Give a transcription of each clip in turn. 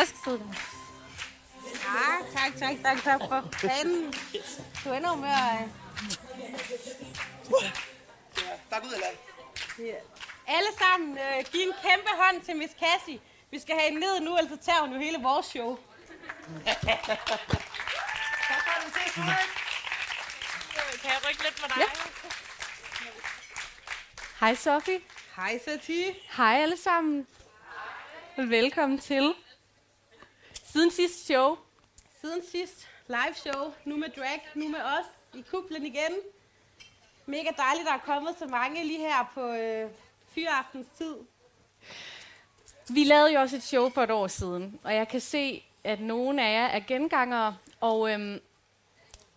Jeg skal sidde der. Ja, tak, tak, tak, tak for fanden. Du er endnu mere... Tak ud af land. Alle sammen, øh, giv en kæmpe hånd til Miss Cassie. Vi skal have hende ned nu, ellers så tager hun jo hele vores show. Kan jeg rykke lidt for dig? Hej Sofie. Hej, Sati. Hej alle sammen. Velkommen til. Siden sidste show. Siden sidst live show, nu med drag, nu med os i kuplen igen. Mega dejligt, der er kommet så mange lige her på øh, fyraftens tid. Vi lavede jo også et show for et år siden, og jeg kan se, at nogle af jer er gengangere, og øhm,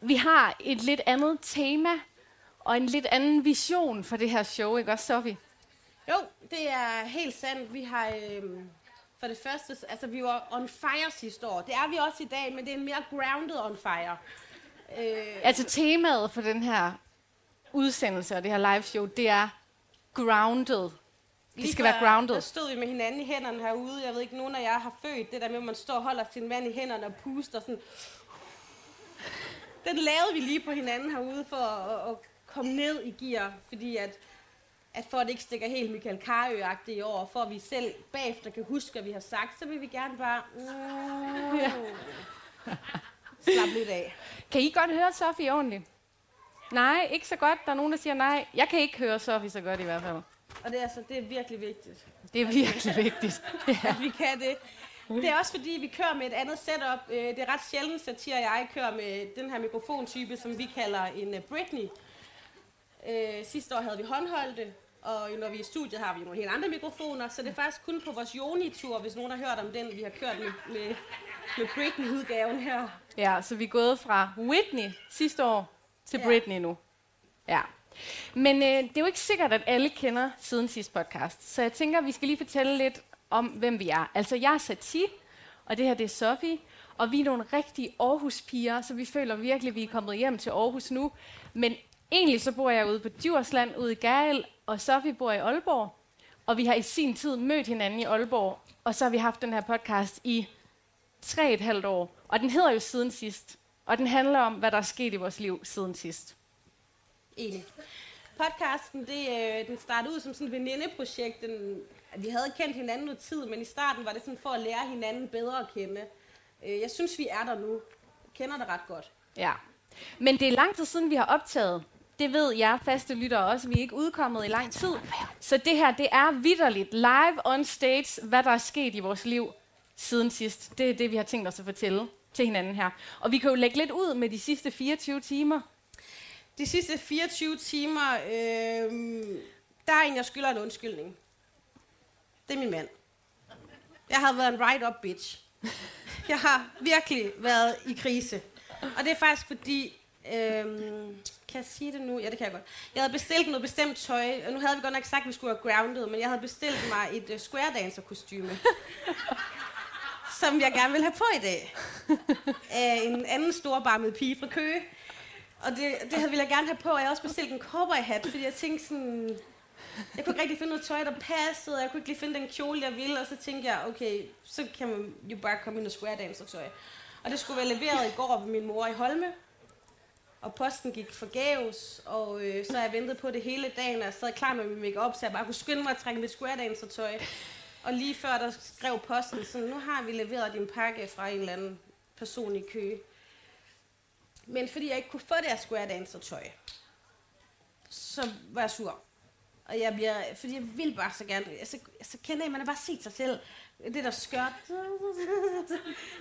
vi har et lidt andet tema og en lidt anden vision for det her show, ikke også, Sofie? Jo, det er helt sandt. Vi har øh, for det første, altså vi var on fire sidste år. Det er vi også i dag, men det er en mere grounded on fire. Øh, Altså temaet for den her udsendelse og det her live show, det er grounded. Det Lige skal før, være grounded. Der stod vi med hinanden i hænderne herude. Jeg ved ikke, nogen af jer har født det der med, at man står og holder sin mand i hænderne og puster sådan. Den lavede vi lige på hinanden herude for at, at komme ned i gear, fordi at, at for at det ikke stikker helt Michael karø i år, for at vi selv bagefter kan huske, hvad vi har sagt, så vil vi gerne bare mm, Ja. slappe lidt af. Kan I godt høre Sofie ordentligt? Nej, ikke så godt. Der er nogen, der siger nej. Jeg kan ikke høre Sofie så godt i hvert fald. Og det er, altså, det er virkelig vigtigt. Det er virkelig vigtigt. Ja. at vi kan det. Det er også fordi, vi kører med et andet setup. Øh, Det er ret sjældent, Satir og jeg kører med den her mikrofontype, som vi kalder en øh, Britney. Øh, Sidste år havde vi håndholdte, og når vi er i studiet har vi nogle helt andre mikrofoner, så det er faktisk kun på vores Joni-tur, hvis nogen har hørt om den, vi har kørt med, med, med Britney-udgaven her. ja, så vi er gået fra Whitney sidste år til Ja. Britney nu. Ja. Men øh, det er jo ikke sikkert, at alle kender siden sidste podcast. Så jeg tænker, at vi skal lige fortælle lidt om, hvem vi er. Altså, jeg er Sati, og det her det er Sofie. Og vi er nogle rigtige Aarhus-piger, så vi føler virkelig, at vi er kommet hjem til Aarhus nu. Men egentlig så bor jeg ude på Djursland, ude i Gærel, og Sofie bor i Aalborg. Og vi har i sin tid mødt hinanden i Aalborg, og så har vi haft den her podcast i tre et halvt år. Og den hedder jo Siden Sidst. Og den handler om, hvad der er sket i vores liv siden sidst. Enig. Podcasten, det, øh, den startede ud som sådan et venindeprojekt. Den, vi havde kendt hinanden noget tid, men i starten var det sådan for at lære hinanden bedre at kende. Øh, jeg synes, vi er der nu. Jeg kender det ret godt. Ja. Men det er lang tid siden, vi har optaget. Det ved jeg faste lyttere også. Vi er ikke udkommet i lang tid. Så det her, det er vidderligt live on stage, hvad der er sket i vores liv siden sidst. Det er det, vi har tænkt os at fortælle til hinanden her. Og vi kan jo lægge lidt ud med de sidste 24 timer. De sidste 24 timer, øh, der er en, jeg skylder en undskyldning. Det er min mand. Jeg har været en right-up bitch. Jeg har virkelig været i krise. Og det er faktisk fordi, øhm, kan jeg sige det nu? Ja, det kan jeg godt. Jeg havde bestilt noget bestemt tøj, og nu havde vi godt nok sagt, at vi skulle være grounded, men jeg havde bestilt mig et uh, square dancer kostume som jeg gerne vil have på i dag. Af en anden storbarmet pige fra Køge. Og det, det havde- ville jeg gerne have på, og jeg havde også bestilt en cowboyhat, fordi jeg tænkte sådan... Jeg kunne ikke rigtig finde noget tøj, der passede, og jeg kunne ikke lige finde den kjole, jeg ville, og så tænkte jeg, okay, så kan man jo bare komme ind og square dancer tøj. Og det skulle være leveret i går ved min mor i Holme, og posten gik forgæves, og øh, så jeg ventet på det hele dagen, og jeg sad klar med min makeup, så jeg bare kunne skynde mig at trække mit square dancer tøj. Og lige før der skrev posten, så nu har vi leveret din pakke fra en eller anden person i kø. Men fordi jeg ikke kunne få det her square dancer tøj, så var jeg sur. Og jeg bliver, fordi jeg vil bare så gerne, så, så kender jeg, man har bare set sig selv, det der skørt.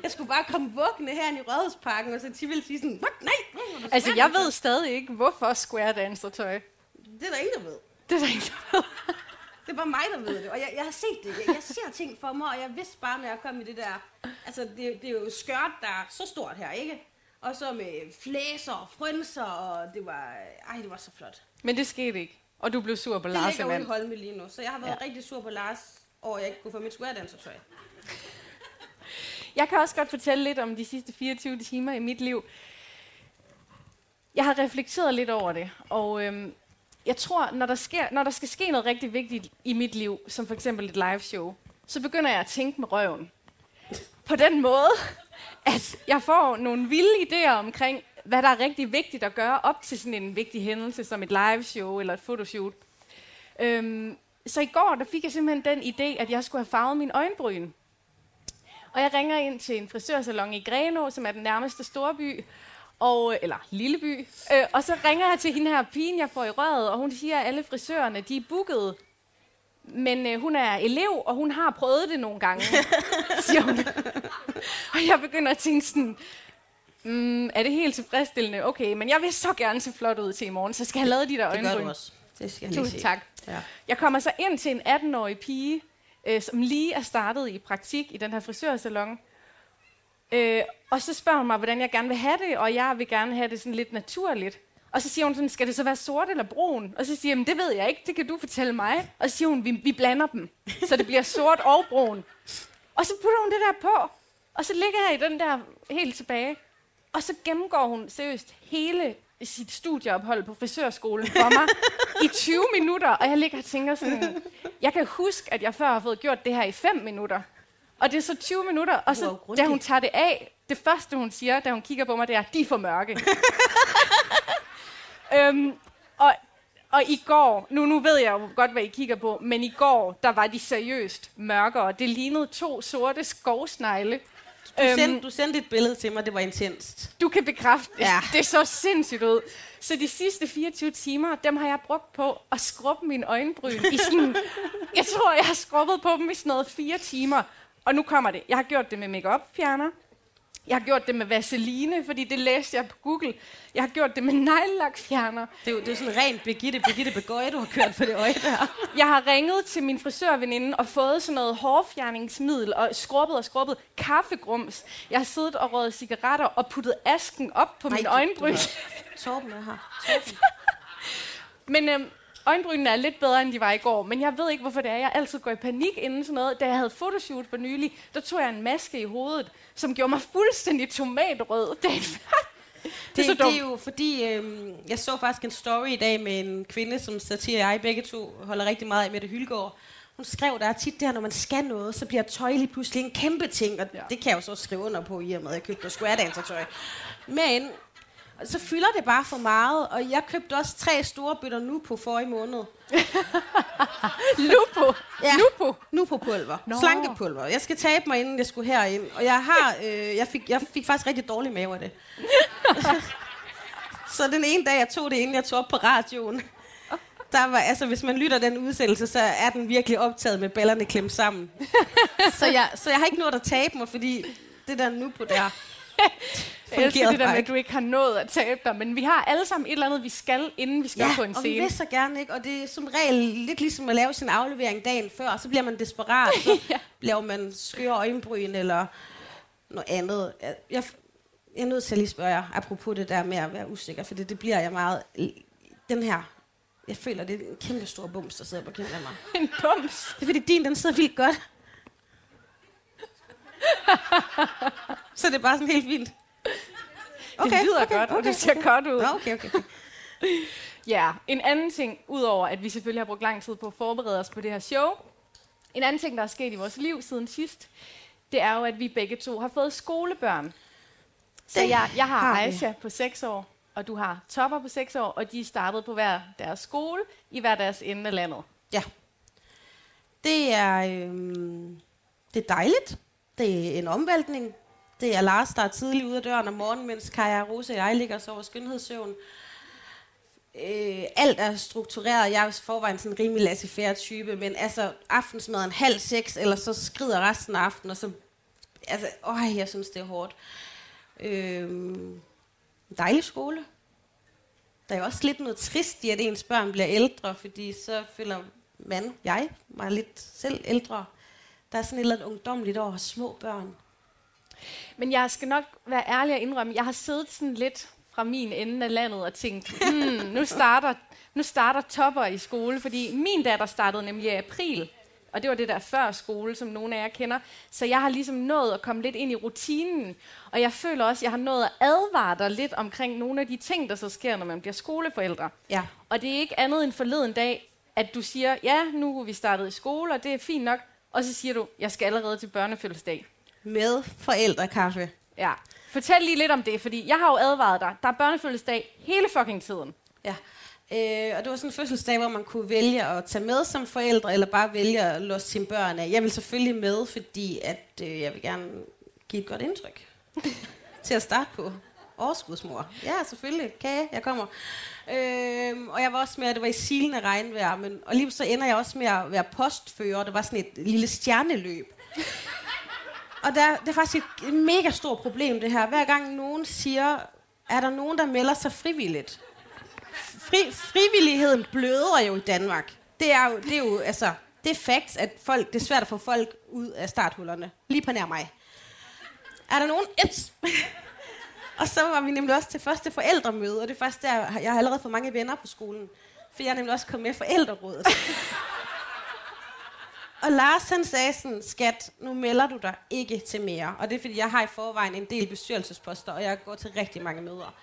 Jeg skulle bare komme vuggende her i Rådhusparken, og så de ville sige sådan, What? nej, Altså, jeg dancer?" ved stadig ikke, hvorfor square dancer tøj. Det er der ingen, der ved. Det er der ikke, der ved. Det er bare mig, der ved det. Og jeg, jeg har set det. Jeg, jeg ser ting for mig, og jeg vidste bare, når jeg kom i det der... Altså, det, det er jo skørt, der er så stort her, ikke? Og så med flæser og frynser, og det var... Ej, det var så flot. Men det skete ikke. Og du blev sur på Det Lars ligger ude i. Holme lige nu, så jeg har været ja. rigtig sur på Lars, og jeg ikke kunne få mit square dancer. Jeg kan også godt fortælle lidt om de sidste 24 timer i mit liv. Jeg har reflekteret lidt over det, og øhm, jeg tror, når der, sker, når der skal ske noget rigtig vigtigt i mit liv, som for eksempel et live show, så begynder jeg at tænke med røven. på den måde, at jeg får nogle vilde idéer omkring, hvad der er rigtig vigtigt at gøre op til sådan en vigtig hændelse, som et live show eller et fotoshoot. Øhm, så i går, der fik jeg simpelthen den idé, at jeg skulle have farvet min øjenbryn. Og jeg ringer ind til en frisørsalon i Grenå, som er den nærmeste storby, og, eller lille by. Øh, og så ringer jeg til hende her pigen, jeg får i røret, og hun siger, at alle frisørerne, de er booket. Men øh, hun er elev, og hun har prøvet det nogle gange, siger hun. og jeg begynder at tænke sådan, mm, er det helt tilfredsstillende? Okay, men jeg vil så gerne se flot ud til i morgen, så skal jeg have lavet de der Det gør øjenbryn. du også. Det skal jeg Tusind tak. Ja. Jeg kommer så ind til en 18-årig pige, øh, som lige er startet i praktik i den her frisørsalon. Øh, og så spørger hun mig, hvordan jeg gerne vil have det, og jeg vil gerne have det sådan lidt naturligt. Og så siger hun sådan, skal det så være sort eller brun? Og så siger jeg, "Men det ved jeg ikke, det kan du fortælle mig. Og så siger hun, vi, vi blander dem, så det bliver sort og brun. Og så putter hun det der på, og så ligger jeg i den der helt tilbage. Og så gennemgår hun seriøst hele sit studieophold på frisørskolen for mig i 20 minutter. Og jeg ligger og tænker sådan, jeg kan huske, at jeg før har fået gjort det her i 5 minutter. Og det er så 20 minutter, og så da hun tager det af, det første hun siger, da hun kigger på mig, det er, de er for mørke. øhm, og, og i går, nu, nu ved jeg jo godt, hvad I kigger på, men i går, der var de seriøst mørkere. Det lignede to sorte skovsnegle. Du, Øhm, sendte, du sendte et billede til mig, det var intenst. du kan bekræfte det. Ja. Det så sindssygt ud. Så de sidste 24 timer, dem har jeg brugt på at skrubbe mine øjenbryn i sådan... jeg tror, jeg har skrubbet på dem i sådan noget fire timer. Og nu kommer det. Jeg har gjort det med makeup fjerner. Jeg har gjort det med vaseline, fordi det læste jeg på Google. Jeg har gjort det med neglelakfjerner. Det er jo, det er sådan rent Birgitte, Birgitte Begøje, du har kørt for det øje der. Jeg har ringet til min frisørveninde og fået sådan noget hårfjerningsmiddel og skrubbet og skrubbet kaffegrums. Jeg har siddet og røget cigaretter og puttet asken op på mine du- øjenbryn. Torben er her. Torben. Men øhm, øjenbrynene er lidt bedre, end de var i går. Men jeg ved ikke, hvorfor det er. Jeg altid går i panik inden sådan noget. Da jeg havde fotoshoot for nylig, der tog jeg en maske i hovedet, som gjorde mig fuldstændig tomatrød. Det er, det er Det, det er jo fordi, øhm, jeg så faktisk en story i dag med en kvinde, som Satire og jeg begge to holder rigtig meget af, Mette Hylgaard. Hun skrev, der er tit det her, når man skal noget, så bliver tøj lige pludselig en kæmpe ting, og ja. det kan jeg jo så skrive under på, i og med, at jeg købte noget square tøj. Men så fylder det bare for meget, og jeg købte også tre store bøtter nu på forrige måned. Lupo. Ja. Lupo. Nu på pulver. Nå. Nå. Slankepulver. Jeg skal tabe mig, inden jeg skulle herind. Og jeg har, øh, jeg, fik, jeg fik faktisk rigtig dårlig mave af det. så den ene dag, jeg tog det, inden jeg tog op på radioen, der var, altså, hvis man lytter den udsendelse, så er den virkelig optaget med ballerne klemt sammen. så, jeg, så jeg har ikke nået at tabe mig, fordi det der nu på der, Jeg elsker det der med, at du ikke har nået at tabe dig. Men vi har alle sammen et eller andet, vi skal, inden vi skal Ja, på en og vi scene. vil så gerne, ikke? Og det er som regel lidt ligesom at lave sin aflevering dagen før, så bliver man desperat, så Ja. laver man skøre øjenbryn eller noget andet. Jeg, jeg, jeg er nødt til at lige spørge jer, apropos det der med at være usikker, for det, det bliver jeg meget... Den her, jeg føler, det er en kæmpe stor bums, der sidder på kinden af mig. En bums. Det er fordi din, den sidder vildt godt. så det er bare sådan helt fint. det lyder godt, og det ser godt ud. Nå, okay, okay. okay. Ja, en anden ting, udover at vi selvfølgelig har brugt lang tid på at forberede os på det her show, en anden ting, der er sket i vores liv siden sidst, det er jo, at vi begge to har fået skolebørn. Så Det jeg, jeg har har. Aisha på 6 år, og du har Topper på 6 år, og de er startet på hver deres skole i hver deres ende af landet. Ja. Det er, øhm, det er dejligt. Det er en omvæltning. Det er Lars, der er tidligt ude af døren om morgenen, mens Kaja Rose og jeg ligger og sover skønhedssøvn. Øh, alt er struktureret. Jeg er forvejen sådan en rimelig laissez type, men altså aftensmaden halv seks, eller så skrider resten af aftenen, og så... Altså, åh, jeg synes, det er hårdt. Øh, dejlig skole. Der er jo også lidt noget trist i, at ens børn bliver ældre, fordi så føler man, jeg, mig lidt selv ældre. Der er sådan et eller andet ungdomligt over små børn. Men jeg skal nok være ærlig og indrømme, jeg har siddet sådan lidt fra min ende af landet og tænkt, hmm, nu starter, nu starter topper i skole, fordi min datter startede nemlig i april, og det var det der før skole, som nogle af jer kender. Så jeg har ligesom nået at komme lidt ind i rutinen, og jeg føler også, at jeg har nået at advare dig lidt omkring nogle af de ting, der så sker, når man bliver skoleforældre. Ja. Og det er ikke andet end forleden dag, at du siger, ja, nu er vi startet i skole, og det er fint nok, og så siger du, jeg skal allerede til børnefødselsdag. Med forældrekaffe. Ja. Fortæl lige lidt om det, fordi jeg har jo advaret dig. Der er børnefødselsdag hele fucking tiden. Ja. Øh, og det var sådan en fødselsdag, hvor man kunne vælge at tage med som forældre, eller bare vælge at låse sine børn af. Jeg vil selvfølgelig med, fordi at, øh, jeg vil gerne give et godt indtryk til at starte på. Overskudsmor. Ja, selvfølgelig. Kage, jeg kommer. Øh, og jeg var også med, at det var i silende regnvejr, men, og lige så ender jeg også med at være postfører. Det var sådan et lille stjerneløb. Og der, det er faktisk et mega stort problem, det her. Hver gang nogen siger, er der nogen, der melder sig frivilligt? Fri, frivilligheden bløder jo i Danmark. Det er jo, det er jo altså, det er facts, at folk, det er svært at få folk ud af starthullerne. Lige på nær mig. Er der nogen? Et. og så var vi nemlig også til første forældremøde, og det er faktisk der, jeg har allerede fået mange venner på skolen. For jeg er nemlig også kommet med forældrerådet. Og Lars han sagde sådan, skat, nu melder du dig ikke til mere. Og det er fordi, jeg har i forvejen en del bestyrelsesposter, og jeg går til rigtig mange møder.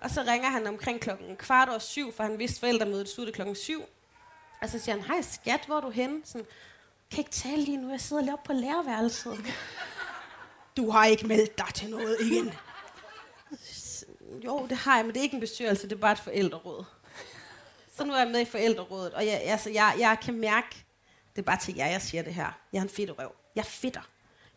Og så ringer han omkring klokken kvart over syv, for han vidste forældremødet sluttede klokken syv. Og så siger han, hej skat, hvor er du henne? Sådan, kan ikke tale lige nu, jeg sidder lige oppe på lærerværelset. Du har ikke meldt dig til noget igen. Jo, det har jeg, men det er ikke en bestyrelse, det er bare et forældreråd. Så nu er jeg med i forældrerådet, og jeg, altså, jeg, jeg kan mærke, det er bare til jer, jeg siger det her. Jeg er en fedt røv. Jeg er fedter.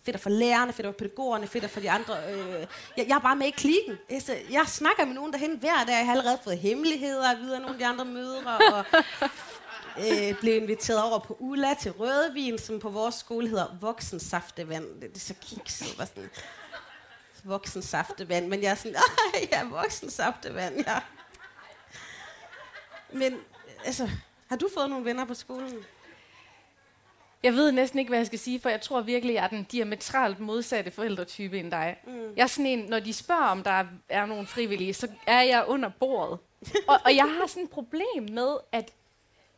Fedter for lærerne, fedter for pædagogerne, fedter for de andre. Øh, jeg, jeg er bare med i klikken. Jeg, jeg snakker med nogen derhen hver dag. Jeg har allerede fået hemmeligheder videre af nogle af de andre mødre. Og øh, blev inviteret over på Ulla til rødvin, som på vores skole hedder voksensaftevand. Det, det er så kikset. Var sådan, voksensaftevand. Men jeg er sådan, ja, voksensaftevand, ja. Men, altså, har du fået nogle venner på skolen? Jeg ved næsten ikke, hvad jeg skal sige, for jeg tror virkelig, jeg er den diametralt modsatte forældretype end dig. Mm. Jeg er sådan en, når de spørger, om der er nogen frivillige, så er jeg under bordet. og, og jeg har sådan et problem med, at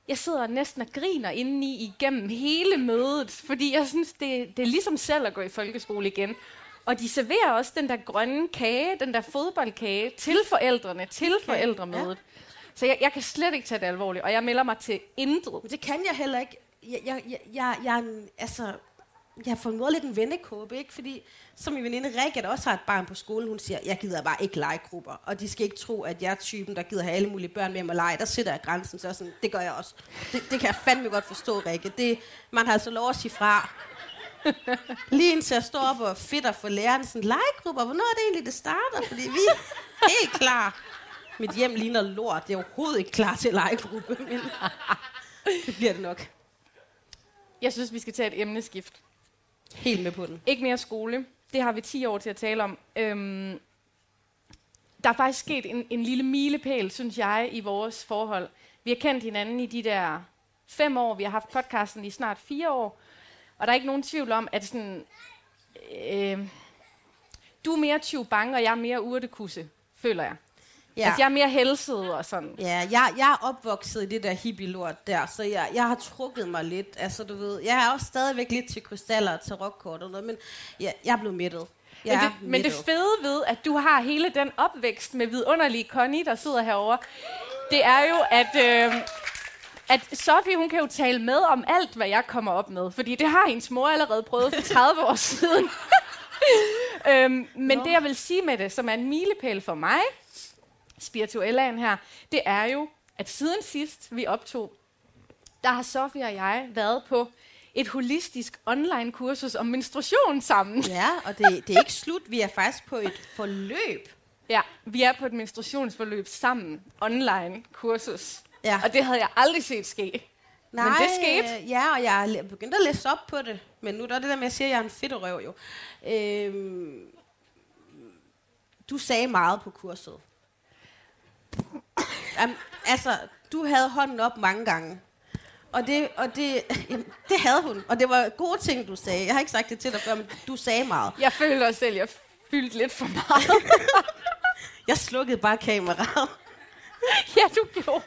jeg sidder næsten og griner indeni igennem hele mødet, fordi jeg synes, det, det er ligesom selv at gå i folkeskole igen. Og de serverer også den der grønne kage, den der fodboldkage, til forældrene, til okay. forældremødet. Ja. Så jeg, jeg kan slet ikke tage det alvorligt, og jeg melder mig til intet. Men det kan jeg heller ikke jeg, jeg, jeg, jeg, altså, jeg har fået måde lidt en vennekåbe, ikke? Fordi, som min veninde Rikke, der også har et barn på skolen, hun siger, jeg gider bare ikke legegrupper. Og de skal ikke tro, at jeg er typen, der gider have alle mulige børn med mig lege. Der sætter jeg grænsen, så sådan, det gør jeg også. Det, det kan jeg fandme godt forstå, Rikke. Det, man har altså lov at sige fra. Lige indtil jeg står op og fitter for læreren, sådan, legegrupper, hvornår er det egentlig, det starter? Fordi vi er helt klar. Mit hjem ligner lort. Det er overhovedet ikke klar til legegruppe, men det bliver det nok. Jeg synes, vi skal tage et emneskift. Helt med på den. Ikke mere skole. Det har vi 10 år til at tale om. Øhm, der er faktisk sket en, en lille milepæl, synes jeg, i vores forhold. Vi har kendt hinanden i de der fem år. Vi har haft podcasten i snart fire år. Og der er ikke nogen tvivl om, at sådan, øh, du er mere tyv bange, og jeg er mere urtekusse, føler jeg. Ja. Altså, jeg er mere helset og sådan. Ja, jeg, jeg er opvokset i det der hippie-lort der, så jeg, jeg har trukket mig lidt. Altså, du ved, jeg er også stadigvæk lidt til krystaller og til rockkort og noget, men jeg, jeg er blevet mættet. Jeg men, det, men det fede ved, at du har hele den opvækst med vidunderlige Connie, der sidder herovre, det er jo, at... Øh, at Sofie, hun kan jo tale med om alt, hvad jeg kommer op med. Fordi det har hendes mor allerede prøvet for 30 år siden. øhm, men Nå. det, jeg vil sige med det, som er en milepæl for mig, spirituellaen her, det er jo, at siden sidst vi optog, der har Sofie og jeg været på et holistisk online kursus om menstruation sammen. Ja, og det, det er ikke slut. Vi er faktisk på et forløb. Ja, vi er på et menstruationsforløb sammen. Online kursus. Ja. Og det havde jeg aldrig set ske. Nej, men det skete. ja, og jeg er begyndt at læse op på det. Men nu er det der med, at jeg siger, at jeg er en fedt røv jo. Øhm, du sagde meget på kurset. Um, altså, du havde hånden op mange gange. Og det, og det, jamen, det havde hun. Og det var gode ting, du sagde. Jeg har ikke sagt det til dig før, men du sagde meget. Jeg føler også selv, jeg fyldte lidt for meget. jeg slukkede bare kameraet. ja, du gjorde.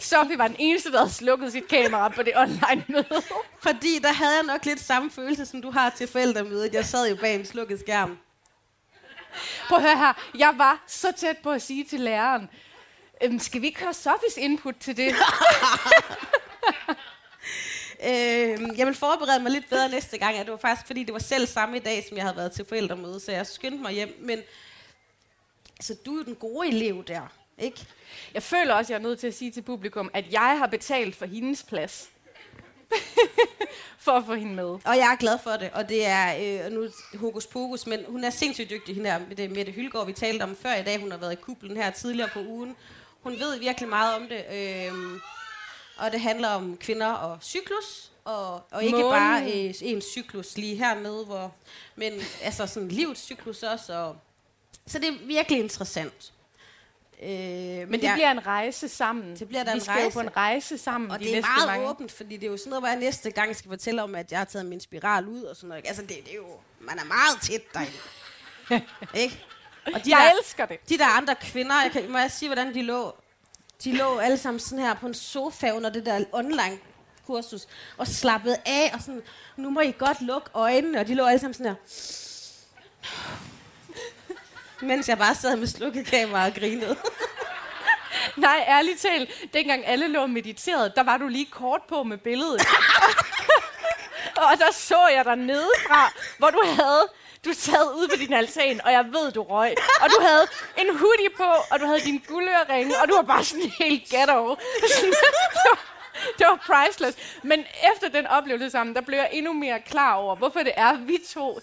Sofie var den eneste, der havde slukket sit kamera på det online møde. Fordi der havde jeg nok lidt samme følelse, som du har til forældremødet. Jeg sad jo bag en slukket skærm. Prøv at høre her. Jeg var så tæt på at sige til læreren, øhm, skal vi ikke høre Sofies input til det? Øh, jeg vil forberede mig lidt bedre næste gang, og det var faktisk fordi, det var selv samme dag, som jeg havde været til forældremøde, så jeg skyndte mig hjem. Men altså, du er jo den gode elev der, ikke? Jeg føler også, jeg er nødt til at sige til publikum, at jeg har betalt for hendes plads. for at få hende med. Og jeg er glad for det, og det er øh, nu hokus pokus, men hun er sindssygt dygtig, hende her, med det Mette Hylgaard, vi talte om før i dag. Hun har været i kublen her tidligere på ugen. Hun ved virkelig meget om det, øh, og det handler om kvinder og cyklus, og, og ikke Månen. bare øh, en cyklus lige hernede, hvor, men altså sådan livets cyklus også. Og, så det er virkelig interessant. Øh, men det bliver en rejse sammen. Det bliver da Vi en skal jo rejse. på en rejse sammen og de det er næste meget mange. åbent, fordi det er jo sådan noget, hvor jeg næste gang skal fortælle om, at jeg har taget min spiral ud og sådan noget. Altså, det, det er jo... Man er meget tæt derinde. ikke? Og de Jeg der, elsker det. de der andre kvinder, jeg kan, må jeg sige, hvordan de lå? De lå alle sammen sådan her på en sofa under det der online kursus, og slappede af, og sådan, nu må I godt lukke øjnene, og de lå alle sammen sådan her. Mens jeg bare sad med slukket kamera og grinede. Nej, ærligt talt. Dengang alle lå og mediterede, der var du lige kort på med billedet. og der så jeg dig nedefra, hvor du havde... Du sad ude på din altan, og jeg ved, du røg. Og du havde en hoodie på, og du havde din guldøreringe, og du var bare sådan helt ghetto. Sådan, det, var, det var priceless. Men efter den oplevelse sammen, der blev jeg endnu mere klar over, hvorfor det er, vi to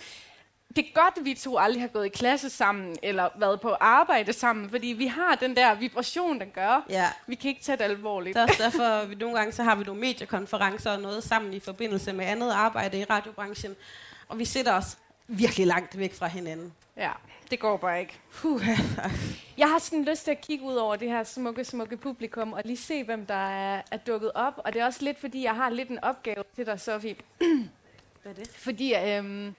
det er godt, at vi to aldrig har gået i klasse sammen, eller været på arbejde sammen, fordi vi har den der vibration, den gør. Ja. Vi kan ikke tage det alvorligt. Det er også derfor, vi nogle gange så har vi nogle mediekonferencer og noget sammen i forbindelse med andet arbejde i radiobranchen. Og vi sætter os virkelig langt væk fra hinanden. Ja, det går bare ikke. Puh, Jeg har sådan lyst til at kigge ud over det her smukke, smukke publikum, og lige se, hvem der er, er dukket op. Og det er også lidt, fordi jeg har lidt en opgave til dig, Sofie. Hvad er det? Fordi øhm,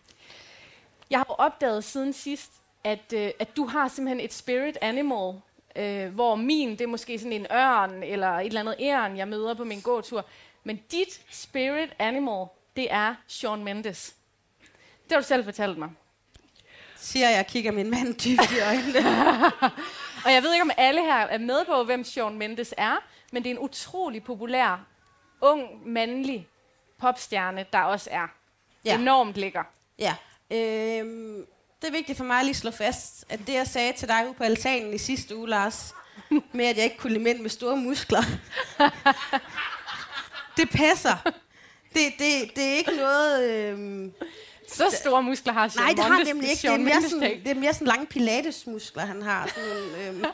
jeg har jo opdaget siden sidst, at, øh, at du har simpelthen et spirit animal, øh, hvor min, det er måske sådan en ørn, eller et eller andet æren, jeg møder på min gåtur. Men dit spirit animal, det er Sean Mendes. Det har du selv fortalt mig. Siger jeg, kigger min mand dybt i øjnene. Og jeg ved ikke, om alle her er med på, hvem Sean Mendes er, men det er en utrolig populær, ung, mandlig popstjerne, der også er Ja. enormt lækker. Ja. Øhm, det er vigtigt for mig at lige slå fast, at det jeg sagde til dig ude på altanen i sidste uge, Lars, med at jeg ikke kunne lide mænd med store muskler, det passer. Det, det, det er ikke noget... Øhm, Så store muskler har Sean nej, det har nemlig ikke. Det er, mere sådan, det er mere sådan lange pilatesmuskler, han har. Sådan øhm,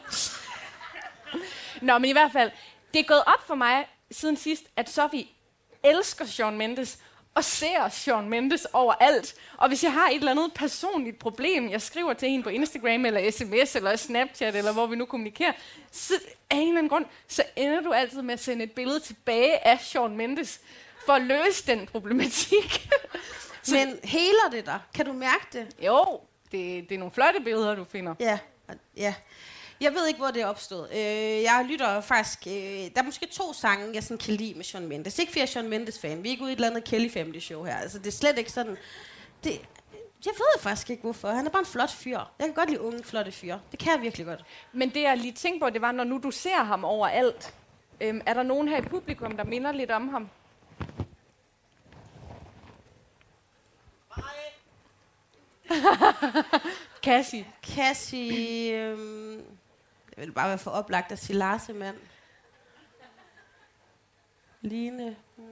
Nå, men i hvert fald, det er gået op for mig siden sidst, at Sofie elsker Sean Mendes, og ser Sean Mendes overalt. Og hvis jeg har et eller andet personligt problem, jeg skriver til hende på Instagram, eller sms, eller Snapchat, eller hvor vi nu kommunikerer, så af en eller anden grund, så ender du altid med at sende et billede tilbage af Sean Mendes, for at løse den problematik. men heler det dig? Kan du mærke det? jo, det, det er nogle flotte billeder, du finder. Ja, ja. Jeg ved ikke, hvor det er opstået. Øh, jeg lytter faktisk... Øh, der er måske to sange, jeg sådan kan lide med Sean Mendes. Ikke fordi jeg er Sean Mendes-fan. Vi er ikke ude i et eller andet Kelly Family show her. Altså, det er slet ikke sådan... Det, jeg ved faktisk ikke, hvorfor. Han er bare en flot fyr. Jeg kan godt lide unge, flotte fyre. Det kan jeg virkelig godt. Men det jeg lige tænkte på, det var, når nu du ser ham overalt, øhm, er der nogen her i publikum, der minder lidt om ham? Cassie. Cassie... Øh, det vil bare være for oplagt at sige Larsemand. Line... Hmm.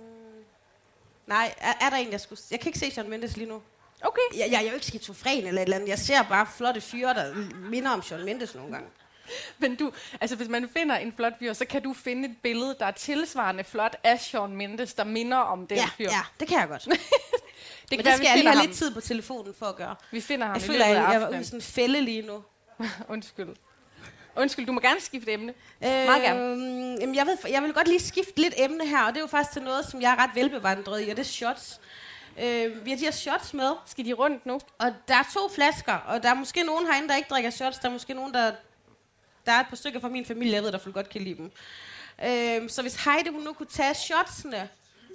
Nej, er, er der en, jeg skulle... Jeg kan ikke se Sean Mendes lige nu. Okay. Jeg, jeg, jeg er jo ikke skizofren eller et eller andet. Jeg ser bare flotte fyre, der minder om Sean Mendes nogle gange. Men du, altså hvis man finder en flot fyr, så kan du finde et billede, der er tilsvarende flot af Sean Mendes, der minder om den ja, fyr. ja, det kan jeg godt. Det Men kan det være, skal jeg lige have ham. lidt tid på telefonen for at gøre. Vi finder ham Jeg i føler, løbet af at jeg var ude i sådan en fælde lige nu. Undskyld. Undskyld, du må gerne skifte emne. Øh, Meget gerne. Jamen, jeg, ved, jeg vil godt lige skifte lidt emne her, og det er jo faktisk til noget, som jeg er ret velbevandret i, og det er shots. Øh, vi har de her shots med, Skal de rundt nu? og der er to flasker, og der er måske nogen herinde, der ikke drikker shots. Der er måske nogen, der... Der er et par stykker fra min familie, jeg ved, der godt kan lide dem. Øh, så hvis Heidi hun nu kunne tage shotsene,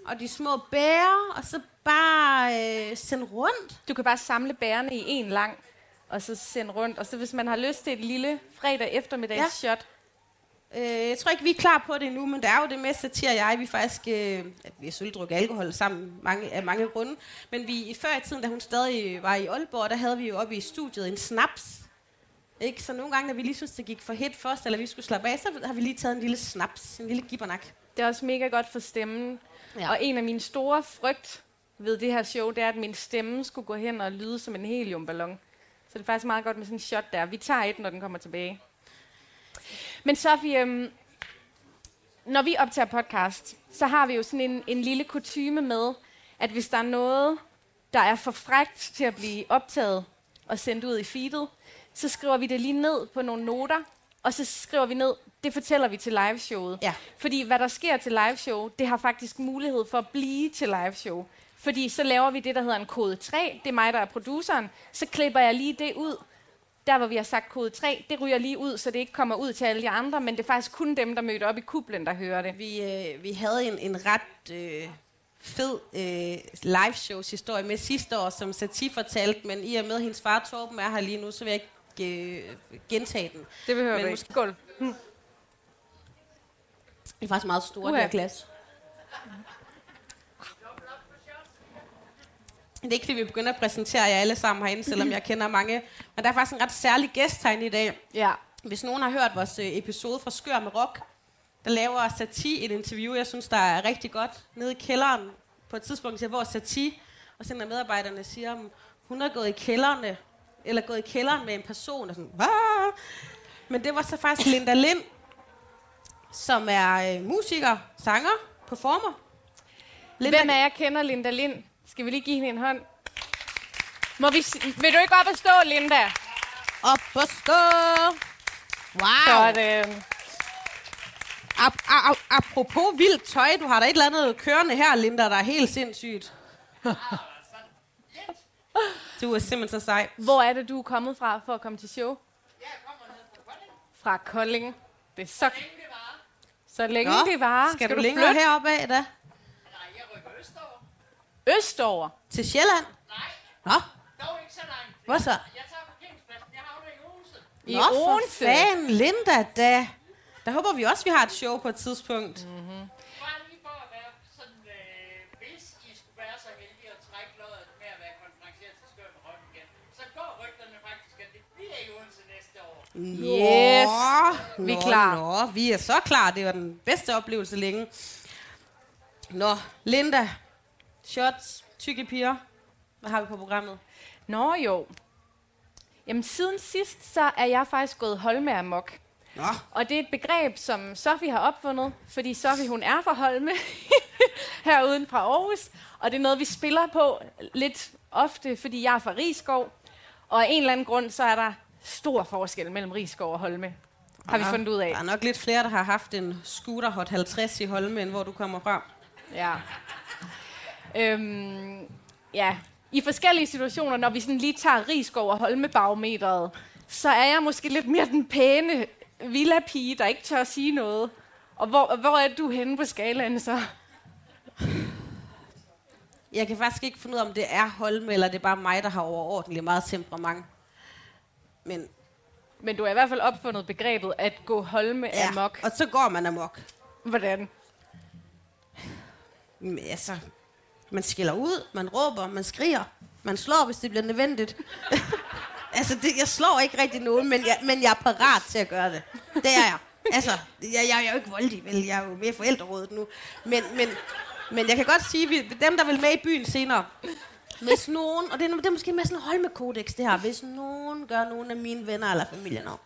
og de små bærer, og så bare øh, sende rundt. Du kan bare samle bærene i en lang, og så sende rundt. Og så hvis man har lyst til et lille fredag eftermiddags shot, Øh, jeg tror ikke, vi er klar på det endnu, men det er jo det med, Satir og jeg, vi faktisk, øh, vi har selvfølgelig alkohol sammen mange, af mange grunde, men vi, før i tiden, da hun stadig var i Aalborg, der havde vi jo oppe i studiet en snaps. Ikke? Så nogle gange, når vi lige synes, det gik for hit først, eller vi skulle slappe af, så har vi lige taget en lille snaps, en lille gibbernak. Det er også mega godt for stemmen. Ja. Ja. Og en af mine store frygt ved det her show, det er, at min stemme skulle gå hen og lyde som en heliumballon. Så det er faktisk meget godt med sådan en shot der. Vi tager et, når den kommer tilbage. Men Sofie, øhm, når vi optager podcast, så har vi jo sådan en, en lille kutyme med, at hvis der er noget, der er for frægt til at blive optaget og sendt ud i feedet, så skriver vi det lige ned på nogle noter, og så skriver vi ned, det fortæller vi til liveshowet. Ja. Fordi hvad der sker til liveshow, det har faktisk mulighed for at blive til liveshow. Fordi så laver vi det, der hedder en kode 3. Det er mig, der er produceren. Så klipper jeg lige det ud. Der, hvor vi har sagt kode 3, det ryger lige ud, så det ikke kommer ud til alle de andre, men det er faktisk kun dem, der mødte op i kublen, der hører det. Vi, øh, vi havde en, en ret øh, fed øh, live-shows historie med sidste år, som Sati fortalte, men i og med, at hendes far Torben er her lige nu, så vil jeg ikke øh, gentage den. Det behøver Men du ikke. måske- Skål. Det er faktisk meget store, Uha. det her glas. Det er ikke, fordi vi begynder at præsentere jer alle sammen herinde, selvom jeg kender mange. Men der er faktisk en ret særlig gæst herinde i dag. Ja. Hvis nogen har hørt vores øh, episode fra Skør med Rock, der laver Sati et interview, jeg synes, der er rigtig godt, nede i kælderen på et tidspunkt, siger, hvor Sati og så en af medarbejderne siger, om hun er gået i kælderne, eller gået i kælderen med en person, og sådan, Hva? Men det var så faktisk Linda Lind, som er øh, musiker, sanger, performer. Linda, Hvem af jer kender Linda Lind? Skal vi lige give hende en hånd? Må vi, vil du ikke op og stå, Linda? op og stå! Wow! Sådan. Ap- a- a- apropos vildt tøj, du har da et eller andet kørende her, Linda, der er helt sindssygt. du er simpelthen så sej. Hvor er det, du er kommet fra for at komme til show? Fra Kolding. Det er så... Så længe Nå, det var. Skal, skal du, længere flytte heroppe af, da? Østover? Til Sjælland? Nej, Nå, dog ikke så langt. hvor så? Jeg tager parkeringspladsen. Jeg havner i Odense. I Nå, for Odense. fanden, Linda, da. Der håber vi også, vi har et show på et tidspunkt. Mm. Bare lige for at være sådan, øh, hvis I skulle være så heldige at trække loddet med at være konferencier til med Rock igen, så går rygterne faktisk, at det bliver i Odense næste år. Yes. Nå, Vi er klar. Nå, vi er så klar. Det var den bedste oplevelse længe. Nå, Linda. Shots, tykke piger. Hvad har vi på programmet? Nå jo. Jamen siden sidst, så er jeg faktisk gået Holme amok. Nå, Og det er et begreb, som Sofie har opfundet, fordi Sofie hun er fra Holme, heruden fra Aarhus. Og det er noget, vi spiller på lidt ofte, fordi jeg er fra Rigskov. Og af en eller anden grund, så er der stor forskel mellem Rigskov og Holme. Har vi fundet ud af. Der er nok lidt flere, der har haft en scooter Hot 50 i Holme, end hvor du kommer fra. Ja. Øhm, ja. I forskellige situationer, når vi sådan lige tager Rigskov og Holmebarometeret, så er jeg måske lidt mere den pæne villa-pige, der ikke tør at sige noget. Og hvor, hvor er du henne på skalaen så? Jeg kan faktisk ikke finde ud af, om det er Holme, eller det er bare mig, der har overordentligt meget temperament. Men Men du har i hvert fald opfundet begrebet at gå Holme ja. amok. og så går man amok. Hvordan? Men altså, man skiller ud, man råber, man skriger, man slår, hvis det bliver nødvendigt. altså, det, jeg slår ikke rigtig nogen, men jeg, men jeg er parat til at gøre det. Det er jeg. Altså, jeg, jeg, jeg er jo ikke voldelig, vel? Jeg er jo med forældrerådet nu. Men, men, men jeg kan godt sige, vi, dem, der vil med i byen senere, hvis nogen, og det er, det er måske mere sådan en Holme-kodex, det her, hvis nogen gør nogen af mine venner eller familie noget.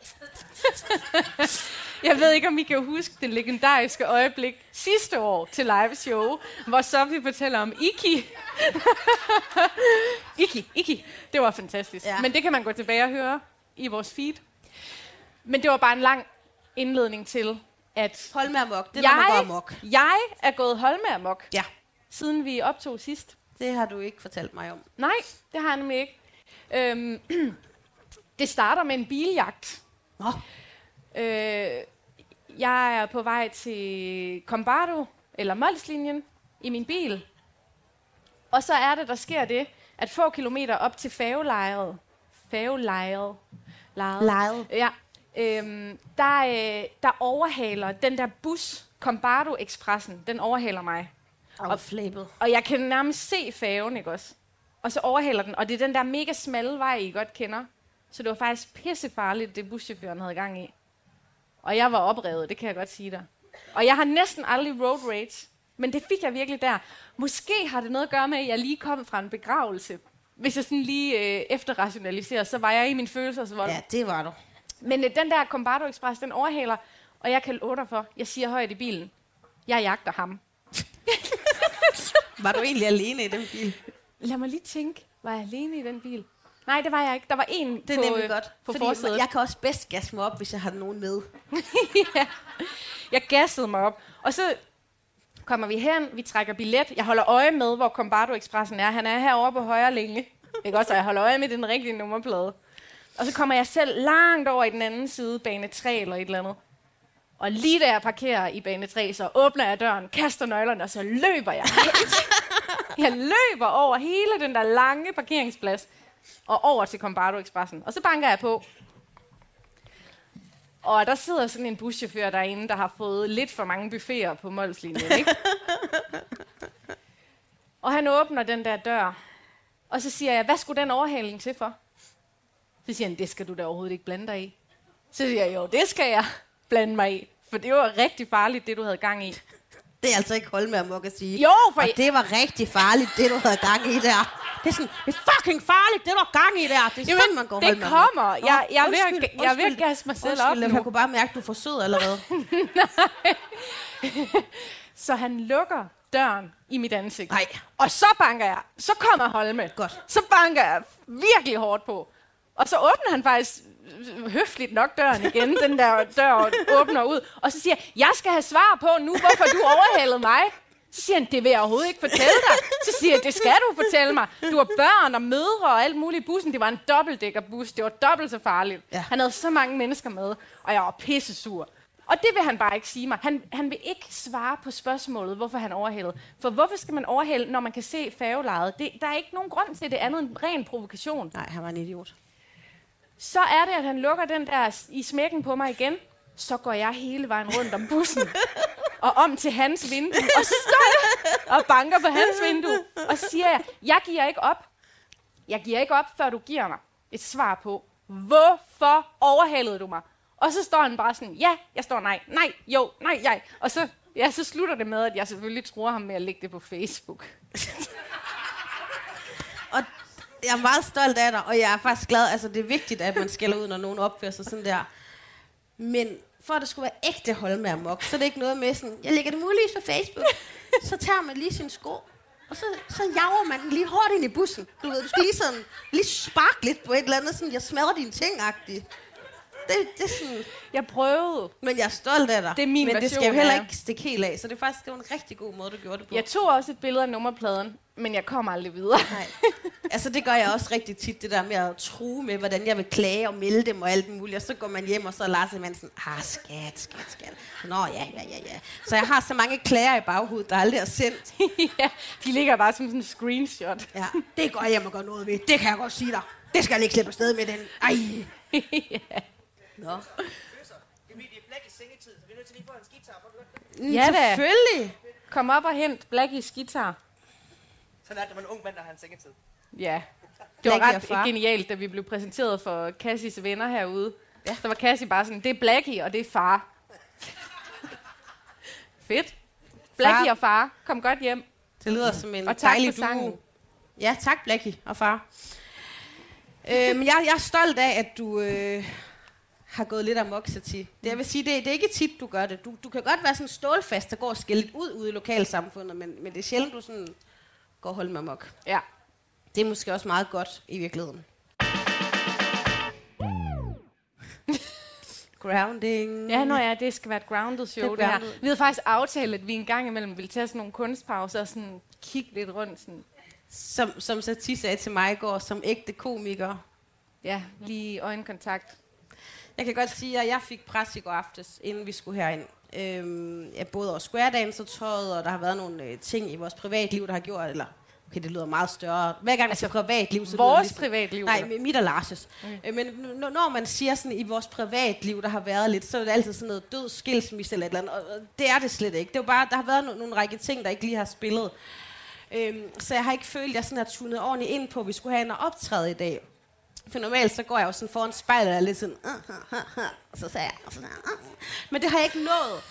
Jeg ved ikke, om I kan huske det legendariske øjeblik sidste år til live show, hvor Sofie fortæller om Iki. Iki, Iki. Det var fantastisk. Ja. Men det kan man gå tilbage og høre i vores feed. Men det var bare en lang indledning til, at Holme amok, det er, når man går jeg, amok. jeg er gået Holme amok, Ja, siden vi optog sidst. det har du ikke fortalt mig om. Nej, det har jeg nemlig ikke. Øhm, det starter med en biljagt. Nå, Øh, jeg er på vej til Combardo, eller Molslinjen, i min bil. Og så er det, der sker det, at få kilometer op til færgelejret, færgelejret, lejet, Lejet. ja, øhm, der, øh, der overhaler den der bus, Combardo Expressen, den overhaler mig. Og flabet. Og jeg kan nærmest se færgen, ikke også? Og så overhaler den, og det er den der mega smalle vej, I godt kender. Så det var faktisk pissefarligt, det buschaufføren havde gang i. Og jeg var oprevet, det kan jeg godt sige dig. Og jeg har næsten aldrig road rage, men det fik jeg virkelig der. Måske har det noget at gøre med, at jeg lige kom fra en begravelse. Hvis jeg sådan lige øh, efterrationaliserer, så var jeg i min følelsesvold. Ja, det var du. Men øh, den der Combardo Express, den overhaler, og jeg kan love dig for, jeg siger højt i bilen, jeg jagter ham. Var du egentlig alene i den bil? Lad mig lige tænke, var jeg alene i den bil? Nej, det var jeg ikke. Der var en Det er på, nemlig øh, godt. på fordi forsædet. jeg kan også bedst gasse mig op, hvis jeg har nogen med. ja. Jeg gassede mig op. Og så kommer vi hen, vi trækker billet. Jeg holder øje med, hvor Combardo Expressen er. Han er herovre på højre længe. Ikke også? Og jeg holder øje med den rigtige nummerplade. Og så kommer jeg selv langt over i den anden side, bane 3 eller et eller andet. Og lige da jeg parkerer i bane 3, så åbner jeg døren, kaster nøglerne, og så løber jeg. jeg løber over hele den der lange parkeringsplads, og over til Combardo Expressen. Og så banker jeg på. Og der sidder sådan en buschauffør derinde, der har fået lidt for mange buffeter på Molslinjen, ikke? og han åbner den der dør, og så siger jeg, hvad skulle den overhaling til for? Så siger han, det skal du da overhovedet ikke blande dig i. Så siger jeg, jo, det skal jeg blande mig i. For det var rigtig farligt, det du havde gang i. Det er altså ikke Holme Amok at sige. Jo, for Og det var rigtig farligt, det du havde gang i der. Det er sådan, det er fucking farligt, det du har gang i der. Det er Jamen, sådan, man går det Holme kommer. Jeg, jeg, er ved undskyld, jeg ved at undskyld. gasse mig selv Undskyld, op jeg nu. kunne bare mærke, at du er for sød allerede. Så han lukker døren i mit ansigt. Nej. Og så banker jeg. Så kommer Holme. Godt. Så banker jeg virkelig hårdt på. Og så åbner han faktisk høfligt nok døren igen. Den der dør åbner ud. Og så siger jeg, jeg skal have svar på nu, hvorfor du overhalede mig. Så siger han, det vil jeg overhovedet ikke fortælle dig. Så siger jeg, det skal du fortælle mig. Du har børn og mødre og alt muligt i bussen. Det var en dobbeltdækkerbus. Det var dobbelt så farligt. Ja. Han havde så mange mennesker med, og jeg var pisse sur. Og det vil han bare ikke sige mig. Han, han vil ikke svare på spørgsmålet, hvorfor han overhældede. For hvorfor skal man overhælde, når man kan se færgelejet? Det, der er ikke nogen grund til det andet end ren provokation. Nej, han var en idiot. Så er det, at han lukker den der i smækken på mig igen. Så går jeg hele vejen rundt om bussen. og om til hans vindue. Og står og banker på hans vindue. Og siger jeg, jeg giver ikke op. Jeg giver ikke op, før du giver mig et svar på, hvorfor overhalede du mig? Og så står han bare sådan, ja, jeg står nej, nej, jo, nej, jeg. Og så, ja, så slutter det med, at jeg selvfølgelig tror ham med at lægge det på Facebook. Og jeg er meget stolt af dig, og jeg er faktisk glad. Altså, det er vigtigt, at man skælder ud, når nogen opfører sig sådan der. Men for at det skulle være ægte Holme Amok, så er det ikke noget med sådan, jeg lægger det muligvis på Facebook. Så tager man lige sin sko, og så, så jager man den lige hårdt ind i bussen. Du ved, du skal lige sådan, lige sparke lidt på et eller andet, sådan, jeg smadrer dine ting-agtigt. Det, det er sådan, Jeg prøvede. men jeg er stolt af dig. Det er min Men det version skal jo heller ikke stikke helt af, så det er faktisk det var en rigtig god måde, du gjorde det på. Jeg tog også et billede af nummerpladen, men jeg kom aldrig videre. Nej. Altså, det gør jeg også rigtig tit, det der med at true med, hvordan jeg vil klage og melde dem og alt muligt. Og så går man hjem, og så er Lars Emil sådan, ah, skat, skat, skat. Nå, ja, ja, ja, ja. Så jeg har så mange klager i baghovedet, der aldrig er sendt. ja, de ligger bare som sådan en screenshot. Ja, det går jeg hjem og gør noget ved. Det kan jeg godt sige dig. Det skal jeg ikke slippe afsted med den. Ej. ja. Nå. Ja da. Selvfølgelig. Kom op og hent Blackies guitar. Sådan er det, man en ung mand, der har en sengetid. Ja. Det var Blackie og far. ret genialt, da vi blev præsenteret for Cassis venner herude. Ja. Ja. Så var Cassie bare sådan, det er Blackie, og det er far. Fedt. Blackie Far. og far, kom godt hjem. Det lyder som en Og tak dejlig for sangen. duo. Ja, tak Blackie og far. Øh, men jeg, jeg er stolt af, at du øh, har gået lidt amok, Sati. Det, jeg vil sige, det, det er ikke tit, du gør det. Du, du kan godt være sådan stålfast, der går og lidt ud ude i lokalsamfundet, men, men det er sjældent, du sådan går og holder med amok. Ja. Det er måske også meget godt i virkeligheden. Grounding. Ja, når ja, det skal være et grounded show, Det det, er her. Vi havde faktisk aftalt, at vi en gang imellem ville tage sådan nogle kunstpauser og sådan kigge lidt rundt. Sådan, Som, som Sati sagde til mig i går, som ægte komiker. ja, lige øjenkontakt. Jeg kan godt sige, at jeg fik pres i går aftes, inden vi skulle herind. Øhm, ja, både over Square Dance og tøjet, og der har været nogle øh, ting i vores privatliv, der har gjort, eller Okay, det lyder meget større. Hver gang altså, privatliv, så vores ligesom- privatliv, Nej, eller? mit og Lars' okay. Men n- når man siger sådan, i vores privatliv, der har været lidt, så er det altid sådan noget død skilsmisse eller et eller andet. Og og det er det slet ikke. Det er bare, der har været no- nogle række ting, der ikke lige har spillet. Øhm, så jeg har ikke følt, at jeg sådan har tunet ordentligt ind på, at vi skulle have en optræde i dag. For normalt så går jeg jo sådan foran spejlet og er lidt sådan, uh, uh, uh, uh, og så sagde jeg, og sådan, uh. men det har jeg ikke nået.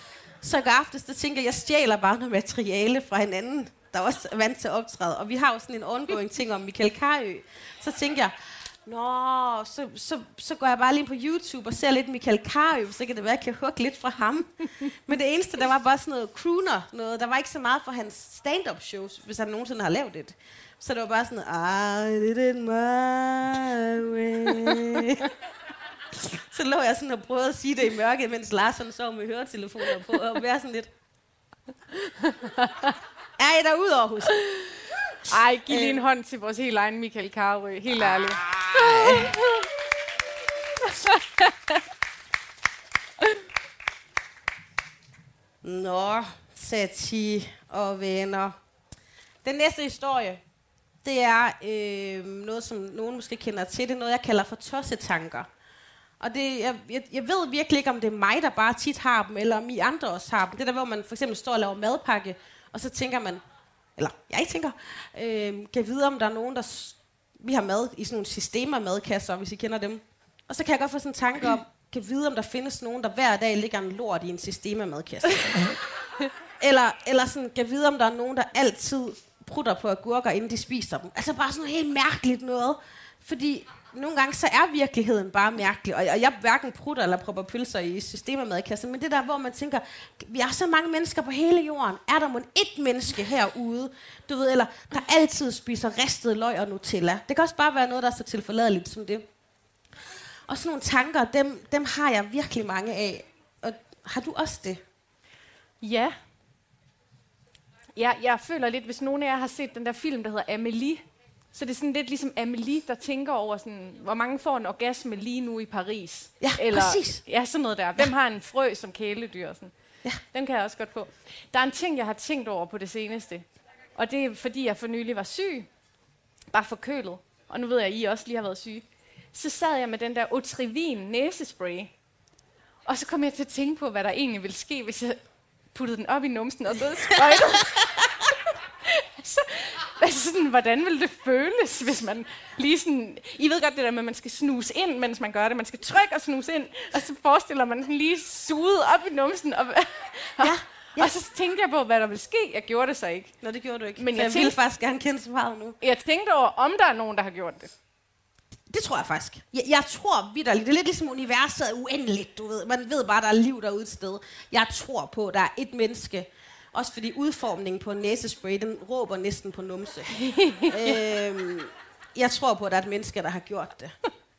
Så i går aftes, der tænker jeg, jeg stjæler bare noget materiale fra hinanden, der også er vant til at optræde. Og vi har jo sådan en ongoing ting om Michael Karø. Så tænker jeg, Nå, så, så, så går jeg bare lige på YouTube og ser lidt Michael Karø, så kan det være, at jeg kan hugge lidt fra ham. Men det eneste, der var bare sådan noget crooner, noget. der var ikke så meget for hans stand-up shows, hvis han nogensinde har lavet det. Så det var bare sådan, I did it my way. så lå jeg sådan og prøvede at sige det i mørket, mens Larsen sov med høretelefoner på, og være sådan lidt... Er I derude, Aarhus? Ej, giv lige en hånd til vores helt egen Michael Karø. Helt ærligt. Nå, Sati og venner. Den næste historie, det er øh, noget, som nogen måske kender til. Det er noget, jeg kalder for tossetanker. Og det, jeg, jeg, jeg ved virkelig ikke, om det er mig, der bare tit har dem, eller om I andre også har dem. Det er der, hvor man for eksempel står og laver madpakke, og så tænker man, eller jeg tænker, øh, kan vide, om der er nogen, der... Vi har mad i sådan nogle systemer madkasser, hvis I kender dem. Og så kan jeg godt få sådan en tanke om, kan vide, om der findes nogen, der hver dag ligger en lort i en systema madkasse. eller, eller sådan, kan vide, om der er nogen, der altid prutter på agurker, inden de spiser dem. Altså bare sådan noget helt mærkeligt noget. Fordi nogle gange, så er virkeligheden bare mærkelig. Og og jeg hverken prutter eller propper pølser i systemermadkassen. Men det der, hvor man tænker, vi er så mange mennesker på hele jorden. Er der mon ét menneske herude? Du ved, eller der altid spiser ristet løg og Nutella. Det kan også bare være noget, der er så tilforladeligt som det. Og sådan nogle tanker, dem, dem har jeg virkelig mange af. Og har du også det? Ja ja. Jeg føler lidt, hvis nogen af jer har set den der film, der hedder Amelie, så det er sådan lidt ligesom Amelie, der tænker over, sådan, hvor mange får en orgasme lige nu i Paris. Ja, Eller, præcis. Ja, sådan noget der. Hvem har en frø som kæledyr? Sådan. Ja. Den kan jeg også godt få. Der er en ting, jeg har tænkt over på det seneste. Og det er, fordi jeg for nylig var syg. Bare forkølet. Og nu ved jeg, at I også lige har været syge. Så sad jeg med den der Otrivin næsespray. Og så kom jeg til at tænke på, hvad der egentlig ville ske, hvis jeg puttede den op i numsen og så sprøjtede. så, altså sådan, hvordan ville det føles, hvis man lige sådan... I ved godt det der med, at man skal snuse ind, mens man gør det. Man skal trykke og snuse ind, og så forestiller man sådan lige suget op i numsen. Og, ja, ja. og så tænkte jeg på, hvad der ville ske. Jeg gjorde det så ikke. Nå, det gjorde du ikke. Men jeg jeg, vil tænkte- faktisk gerne kende svaret nu. Jeg tænkte over, om der er nogen, der har gjort det. Det tror jeg faktisk. Jeg, jeg tror vidderligt. Det er lidt ligesom universet er uendeligt, du ved. Man ved bare, der er liv derude et sted. Jeg tror på, der er et menneske. Også fordi udformningen på næsespray, den råber næsten på numse. øhm, jeg tror på, at der er et menneske, der har gjort det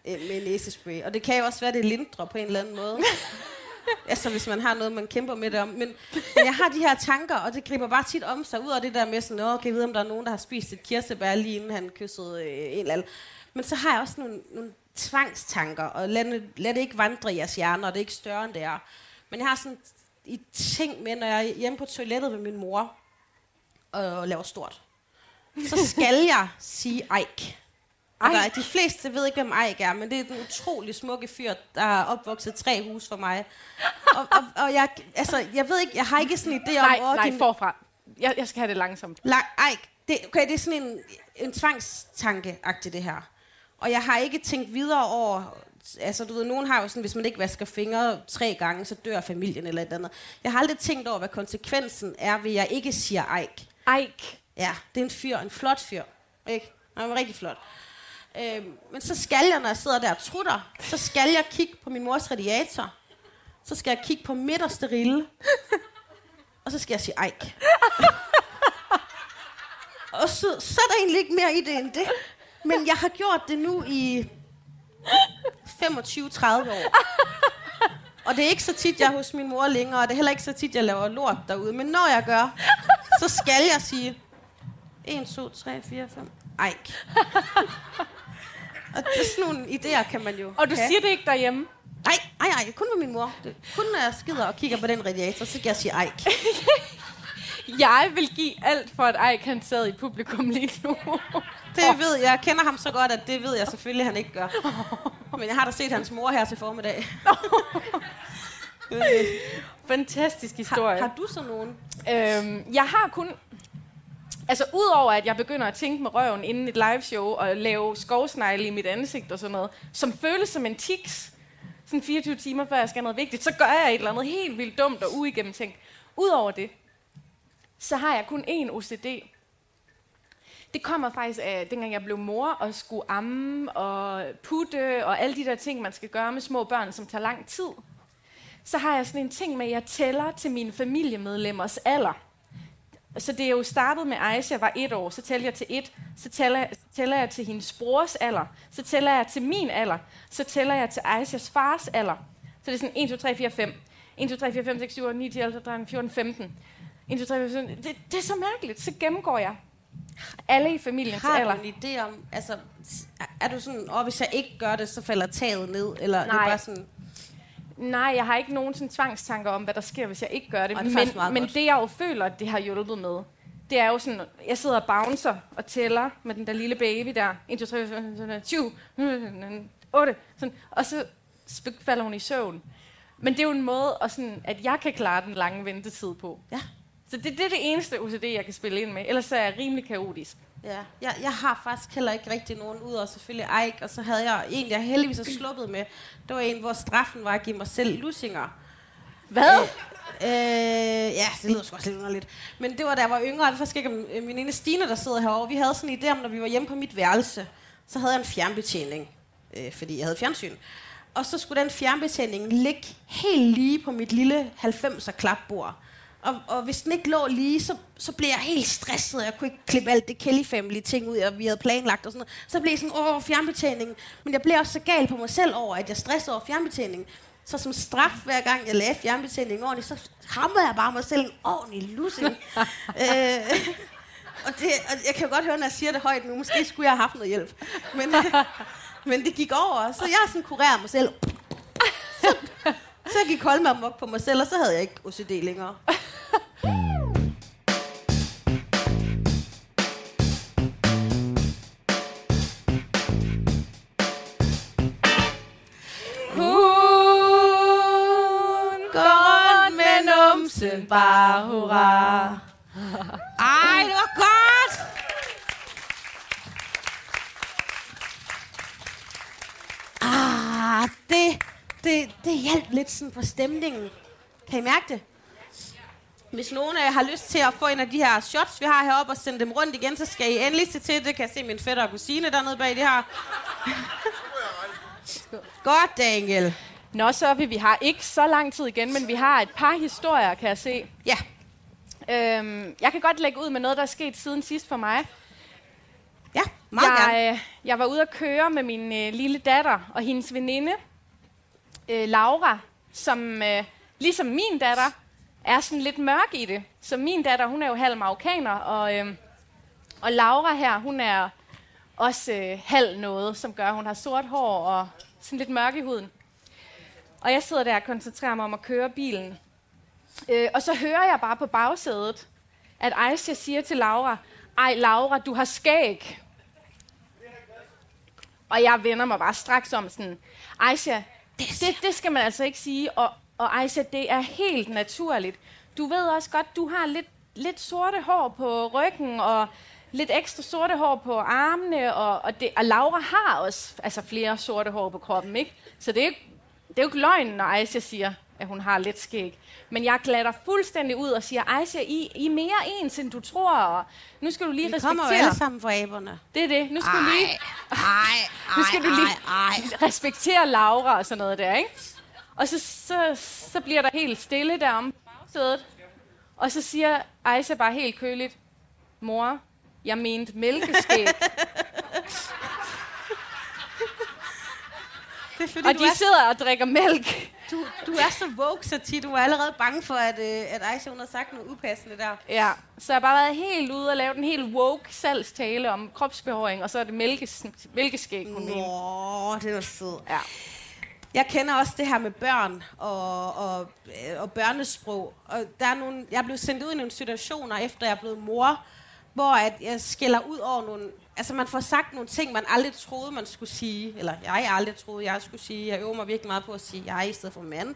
øh, med næsespray. Og det kan jo også være, det er lindre på en eller anden måde. Altså, hvis man har noget, man kæmper med det om. Men, men jeg har de her tanker, og det griber bare tit om sig ud af det der med sådan, åh, kan jeg vide, om der er nogen, der har spist et kirsebær, lige inden han kyssede øh, en eller anden. Men så har jeg også nogle, nogle tvangstanker, og lad, lad det ikke vandre i jeres hjerner, og det er ikke større end det er. Men jeg har sådan i ting med, når jeg er hjemme på toilettet med min mor, og laver stort, så skal jeg sige Eik. Og der, er- de fleste ved ikke, hvem Eik er, men det er den utrolig smukke fyr, der er opvokset tre hus for mig. Og, og, og jeg, altså, jeg ved ikke, jeg har ikke sådan en idé om... Nej, nej, din- forfra. Jeg, jeg skal have det langsomt. Lang, ej, det, okay, det er sådan en, en tvangstanke-agtig det her. Og jeg har ikke tænkt videre over... Altså, du ved, nogen har jo sådan, hvis man ikke vasker fingre tre gange, så dør familien eller et andet. Jeg har aldrig tænkt over, hvad konsekvensen er, ved jeg ikke siger Eik. Eik. Ja, det er en fyr, en flot fyr. Ikke? Han er rigtig flot. Øhm, men så skal jeg, når jeg sidder der og trutter, så skal jeg kigge på min mors radiator. Så skal jeg kigge på midterste rille. Og så skal jeg sige Eik. og så, så er der egentlig ikke mere i det end det. Men jeg har gjort det nu i 25-30 år. Og det er ikke så tit, jeg er hos min mor længere, og det er heller ikke så tit, jeg laver lort derude. Men når jeg gør, så skal jeg sige 1, 2, 3, 4, 5. Eik. og det er sådan nogle idéer, kan man jo Og du have. siger det ikke derhjemme? Nej, nej, nej, kun med min mor. Kun når jeg skider og kigger på den radiator, så kan jeg sige Eik. Jeg vil give alt for, at Ej kan sad i publikum lige nu. Det ved jeg. Jeg kender ham så godt, at det ved jeg selvfølgelig, han ikke gør. Men jeg har da set hans mor her til formiddag. Fantastisk historie. har, har du så nogen? Øhm, jeg har kun... Altså, udover at jeg begynder at tænke med røven inden et liveshow og lave skovsnegle i mit ansigt og sådan noget, som føles som en tics, sådan 24 timer før jeg skal noget vigtigt, så gør jeg et eller andet helt vildt dumt og uigennemtænkt. Udover det, så har jeg kun én OCD. Det kommer faktisk af, dengang jeg blev mor og skulle amme og putte og alle de der ting, man skal gøre med små børn, som tager lang tid. Så har jeg sådan en ting med, at jeg tæller til mine familiemedlemmers alder. Så det er jo startet med Aisha var et år, så tæller jeg til et, så tæller, så tæller jeg til hendes brors alder, så tæller jeg til min alder, så tæller jeg til Aishas fars alder. Så det er sådan 1, 2, 3, 4, 5. 1, 2, 3, 4, 5, 6, 7, 8, 9, 10, 11, 13, 14, 15. 1, 2, 3, 4, 5, det, det er så mærkeligt. Så gennemgår jeg alle i familiens Har alder. du en idé om, altså, er du sådan, åh, hvis jeg ikke gør det, så falder taget ned? Eller er det Nej. bare sådan, Nej, jeg har ikke nogen sådan tvangstanker om, hvad der sker, hvis jeg ikke gør det. Og det er men, men godt. det, jeg jo føler, at det har hjulpet med, det er jo sådan, jeg sidder og bouncer og tæller med den der lille baby der. 1, 2, 3, 4, 5, 6, 7, 8. Sådan, og så falder hun i søvn. Men det er jo en måde, at, sådan, at jeg kan klare den lange ventetid på. ja, Så det, det er det eneste OCD, jeg kan spille ind med. Ellers er jeg rimelig kaotisk. Ja, jeg, jeg har faktisk heller ikke rigtig nogen ud, og selvfølgelig Ike, og så havde jeg en, jeg heldigvis har sluppet med. Det var en, hvor straffen var at give mig selv lussinger. Hvad? Øh, ja, det lyder sgu også lidt underligt. Men det var da jeg var yngre, og det faktisk ikke øh, min ene Stine, der sidder herovre. Vi havde sådan en idé om, når vi var hjemme på mit værelse, så havde jeg en fjernbetjening, øh, fordi jeg havde fjernsyn. Og så skulle den fjernbetjening ligge helt lige på mit lille 90'er klapbord. Og, og hvis den ikke lå lige, så, så blev jeg helt stresset. Jeg kunne ikke klippe alt det Kelly Family ting ud, og vi havde planlagt og sådan noget. Så blev jeg sådan, åh, fjernbetjeningen. Men jeg blev også så gal på mig selv over, at jeg stressede over fjernbetjeningen. Så som straf, hver gang jeg lagde fjernbetjeningen ordentligt, så hammer jeg bare mig selv en ordentlig lussing. øh, og, det, og jeg kan jo godt høre, når jeg siger det højt nu, måske skulle jeg have haft noget hjælp. Men, men det gik over, så jeg sådan kurerede mig selv. Så, så gik hold mig amok på mig selv, og så havde jeg ikke OCD længere. Hun går rundt med numsen, bare hurra. Ej, det var godt! Ah, det, det, hjalp lidt sådan på stemningen. Kan I mærke det? Hvis nogen af jer har lyst til at få en af de her shots, vi har heroppe, og sende dem rundt igen, så skal I endelig se til. Det kan jeg se min fætter og kusine dernede bag det her. Godt, Daniel. Nå, så vi, vi har ikke så lang tid igen, men vi har et par historier, kan jeg se. Ja, Øhm, jeg kan godt lægge ud med noget, der er sket siden sidst for mig. ja, meget gerne. Jeg, øh, jeg var ude at køre med min øh, lille datter og hendes veninde, øh, Laura, som øh, ligesom min datter er sådan lidt mørk i det. Så min datter, hun er jo halv marokkaner, og, øh, og Laura her, hun er også øh, halv noget, som gør, at hun har sort hår og sådan lidt mørk i huden. Og jeg sidder der og koncentrerer mig om at køre bilen. Øh, og så hører jeg bare på bagsædet, at Aisha siger til Laura, ej Laura, du har skæg. Og jeg vender mig bare straks om sådan, Aisha, det, det skal man altså ikke sige. Og, og Aisha, det er helt naturligt. Du ved også godt, du har lidt, lidt sorte hår på ryggen, og lidt ekstra sorte hår på armene, og, og, det, og Laura har også altså flere sorte hår på kroppen, ikke? Så det er, det er jo ikke løgn, når Aisha siger, at hun har lidt skæg. Men jeg glatter fuldstændig ud og siger, Aisha, I, I er mere ens, end du tror, og nu skal du lige Vi kommer jo respektere. alle sammen fra aberne. Det er det. Nu skal du lige ej, nu skal du lige respektere Laura og sådan noget der, ikke? Og så, så, så bliver der helt stille derom på bagsædet. Og så siger Aisha bare helt køligt, mor, jeg mente mælkeskæg. Det er fordi, og du, de er, sidder og drikker mælk. Du, du er så woke, så tit. Du er allerede bange for, at, øh, at Aisha hun har sagt noget upassende der. Ja, så jeg har bare været helt ude og lavet en helt woke salgstale om kropsbehåring, og så er det mælkes, mælkeskæg, hun mener. Nå, det var sød. Ja. jeg kender også det her med børn og, og, øh, og børnesprog. Og der er nogle, jeg er blevet sendt ud i nogle situationer, efter jeg er blevet mor, hvor at jeg skælder ud over nogle... Altså, man får sagt nogle ting, man aldrig troede, man skulle sige. Eller jeg aldrig troede, jeg skulle sige. Jeg øver mig virkelig meget på at sige jeg i stedet for mand.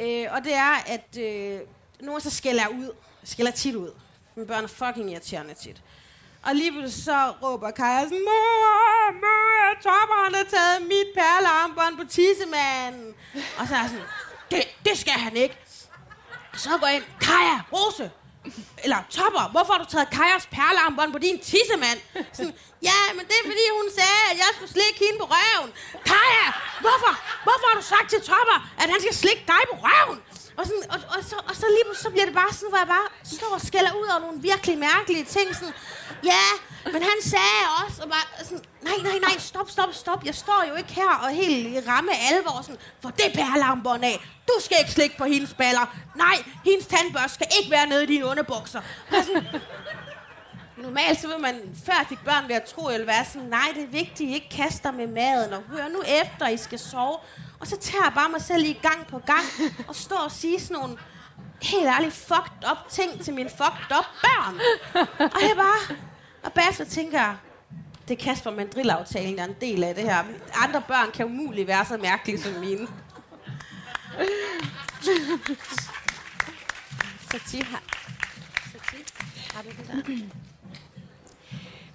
Øh, og det er, at øh, nogle så skælder jeg ud. Skælder tit ud. Mine børn er fucking irriterende tit. Og lige pludselig så råber Kaja sådan, Mor, mor, topperen har taget mit perlearmbånd på tissemanden. Og så er jeg sådan, det, det skal han ikke. Så går jeg ind, Kaja, Rose, eller Topper, hvorfor har du taget Kajas perlearmbånd på din tissemand? Sådan, ja, men det er fordi hun sagde, at jeg skulle slikke hende på røven. Kaja, hvorfor, hvorfor har du sagt til Topper, at han skal slikke dig på røven? Og, sådan, og, og, så, og så lige så bliver det bare sådan, hvor jeg bare står og skælder ud over nogle virkelig mærkelige ting. Sådan, ja, men han sagde også, og bare sådan, nej, nej, nej, stop, stop, stop. Jeg står jo ikke her og helt i ramme alvor, sådan, for det perlearmbånd af. Du skal ikke slikke på hendes baller. Nej, hendes tandbørste skal ikke være nede i dine underbukser. Og sådan, Normalt så vil man, før jeg fik børn, ved at tro, eller være sådan, nej, det er vigtigt, I ikke kaster med maden, og hør nu efter, I skal sove. Og så tager jeg bare mig selv i gang på gang, og står og siger sådan nogle helt ærligt fucked up ting til mine fucked up børn. Og jeg bare, og bagefter tænker jeg, det er Kasper Mandrill-aftalen, der er en del af det her. Andre børn kan umuligt være så mærkelige som mine. Satie har... Har du det der?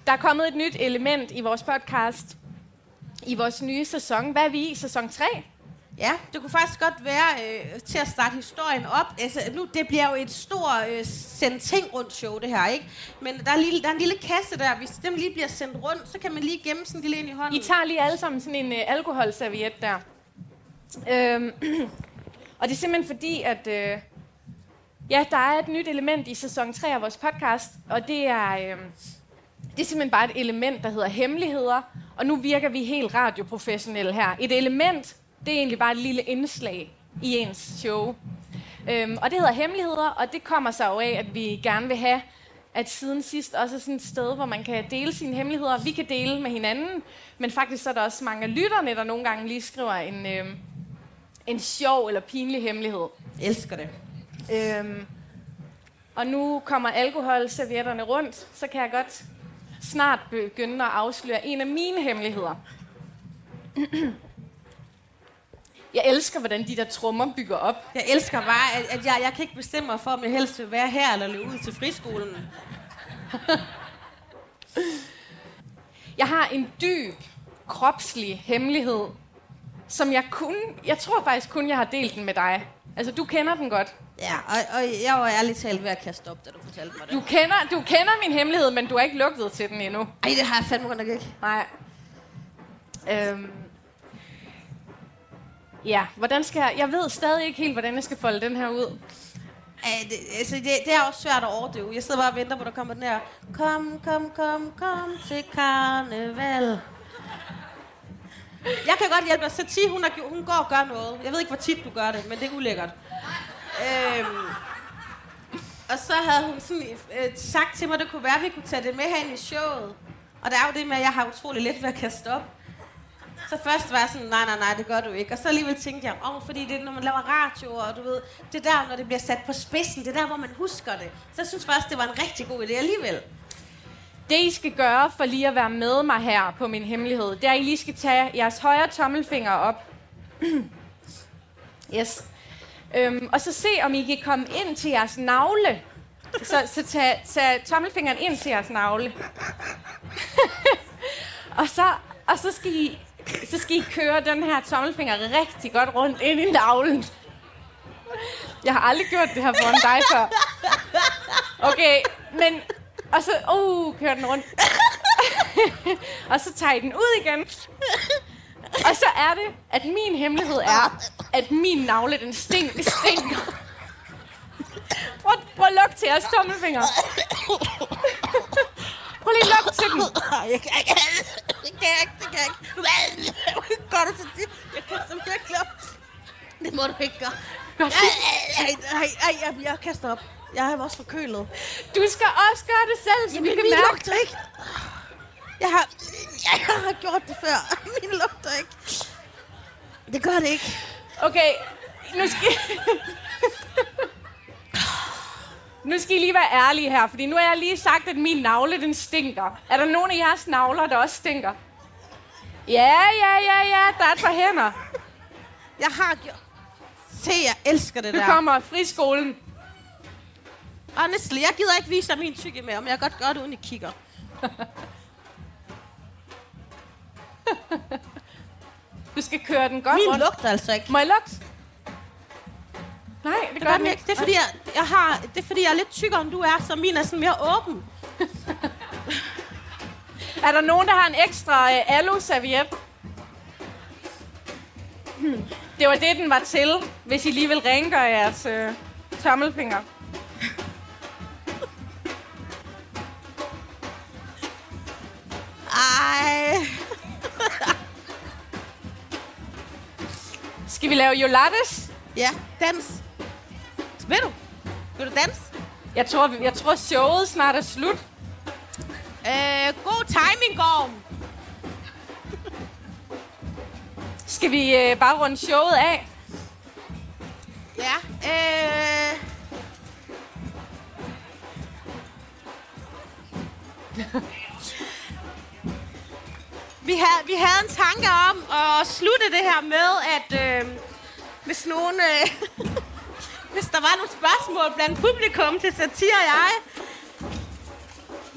Der er kommet et nyt element i vores podcast, i vores nye sæson. Hvad er vi i? Sæson 3? Ja, det kunne faktisk godt være øh, til at starte historien op. Altså, nu, det bliver jo et stort øh, sendt ting rundt show, det her, ikke? Men der er, lille, der er en lille kasse der. Hvis dem lige bliver sendt rundt, så kan man lige gemme sådan en lille ind i hånden. I tager lige alle sammen sådan en øh, alkoholserviet der. Øhm, og det er simpelthen fordi, at øh, ja, der er et nyt element i sæson 3 af vores podcast, og det er, øh, det er simpelthen bare et element, der hedder hemmeligheder. Og nu virker vi helt radioprofessionelle her. Et element, det er egentlig bare et lille indslag i ens show. Øhm, og det hedder hemmeligheder, og det kommer sig jo af, at vi gerne vil have, at siden sidst også er sådan et sted, hvor man kan dele sine hemmeligheder. Vi kan dele med hinanden, men faktisk så er der også mange af lytterne, der nogle gange lige skriver en, øhm, en sjov eller pinlig hemmelighed. Jeg elsker det. Øhm, og nu kommer alkoholservietterne rundt, så kan jeg godt snart begynde at afsløre en af mine hemmeligheder. Jeg elsker, hvordan de der trommer bygger op. Jeg elsker bare, at, at jeg, jeg kan ikke bestemme mig for, om jeg helst vil være her eller løbe ud til friskolen. Jeg har en dyb, kropslig hemmelighed, som jeg kun, jeg tror faktisk kun, jeg har delt den med dig. Altså, du kender den godt. Ja, og, og jeg var ærligt talt ved at kaste op, da du fortalte mig det. Du kender, du kender min hemmelighed, men du har ikke lugtet til den endnu. Ej, det har jeg fandme godt nok ikke. Nej. Øhm. Ja, hvordan skal jeg... Jeg ved stadig ikke helt, hvordan jeg skal folde den her ud. Æh, det, altså, det, det er også svært at overdøve. Jeg sidder bare og venter på, at der kommer den her. Kom, kom, kom, kom til karneval. Jeg kan godt hjælpe dig. Sati, hun, er, hun går og gør noget. Jeg ved ikke, hvor tit du gør det, men det er ulækkert. Øhm, og så havde hun sådan, øh, sagt til mig, at det kunne være, at vi kunne tage det med herinde i showet. Og der er jo det med, at jeg har utrolig let ved at kaste op. Så først var jeg sådan, nej, nej, nej, det gør du ikke. Og så alligevel tænkte jeg, åh, oh, fordi det er, når man laver radio, og du ved, det der, når det bliver sat på spidsen, det er der, hvor man husker det. Så jeg synes faktisk, det var en rigtig god idé alligevel. Det, I skal gøre for lige at være med mig her på min hemmelighed, det er, at I lige skal tage jeres højre tommelfinger op. yes. Øhm, og så se, om I kan komme ind til jeres navle. Så, så tag, tag tommelfingeren ind til jeres navle. og, så, og så skal I så skal I køre den her tommelfinger rigtig godt rundt ind i navlen. Jeg har aldrig gjort det her foran dig før. Okay, men... Og så... Uh, kører den rundt. og så tager I den ud igen. Og så er det, at min hemmelighed er, at min navle, den stink, stinker. Prøv, prøv at lukke til jeres tommelfinger. Prøv lige at lukke til den. Det kan jeg ikke. Det kan jeg ikke. Gør du til det? Jeg kaster virkelig op. Det må du ikke gøre. Ej, ej, ej, ej, jeg, jeg kaster op. Jeg er også forkølet. Du skal også gøre det selv, så vi Jamen, kan min mærke. lugter ikke. Jeg har, jeg har gjort det før. Min lugter ikke. Det gør det ikke. Okay, nu skal... nu skal I lige være ærlige her, fordi nu har jeg lige sagt, at min navle, den stinker. Er der nogen af jeres navler, der også stinker? Ja, ja, ja, ja, der er et par hænder. Jeg har gjort... Se, jeg elsker det Nu der. kommer friskolen. Honestly, jeg gider ikke vise dig min tykke med, men jeg kan godt gøre det, uden I kigger. Du skal køre den godt Min rundt. lugter altså ikke. Må jeg lugte? Nej, det Det, gør den ikke. ikke. det, er, fordi jeg, jeg har, det er fordi, jeg er lidt tykkere, end du er, så min er sådan mere åben. Er der nogen, der har en ekstra øh, alu-serviet? Hmm. Det var det, den var til, hvis I lige vil rengøre jeres øh, tommelfinger. Ej. Skal vi lave jolattes? Ja, dans. Vil du? Vil du danse? Jeg tror, jeg tror showet snart er slut. Øh, god timing, Gorm. Skal vi øh, bare runde showet af? Ja. Øh... vi, havde, vi havde en tanke om at slutte det her med, at øh, hvis nogen... Øh, hvis der var nogle spørgsmål blandt publikum til Satir og jeg...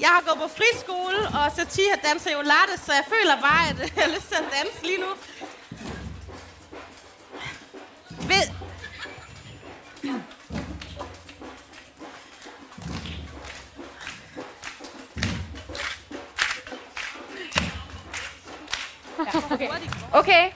Jeg har gået på friskole, og Satir danser jo latte, så jeg føler bare, at jeg har lyst til at danse lige nu. Ved, Okay. okay.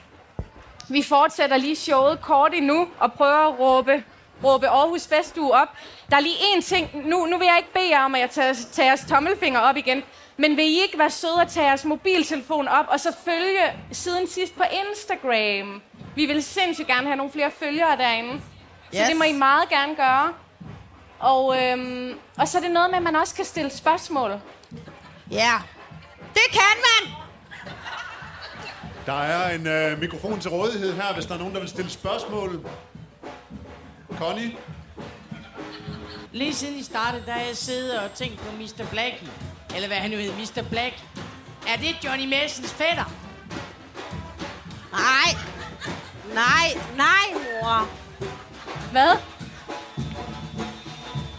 Vi fortsætter lige showet kort endnu og prøver at råbe, råbe Aarhus Festuge op. Der er lige én ting. Nu, nu vil jeg ikke bede jer om, at jeg tager, tager jeres tommelfinger op igen. Men vil I ikke være søde at tage jeres mobiltelefon op og så følge siden sidst på Instagram? Vi vil sindssygt gerne have nogle flere følgere derinde. Så Yes. det må I meget gerne gøre. Og, øhm, og så er det noget med, at man også kan stille spørgsmål. Ja. Det kan man! Der er en øh, mikrofon til rådighed her, hvis der er nogen, der vil stille spørgsmål. Connie? Lige siden I startede, der har jeg siddet og tænkt på Mr. Blackie. Eller hvad han nu hedder, Mr. Black. Er det Johnny Messens fætter? Nej. Nej, nej, mor. Hvad?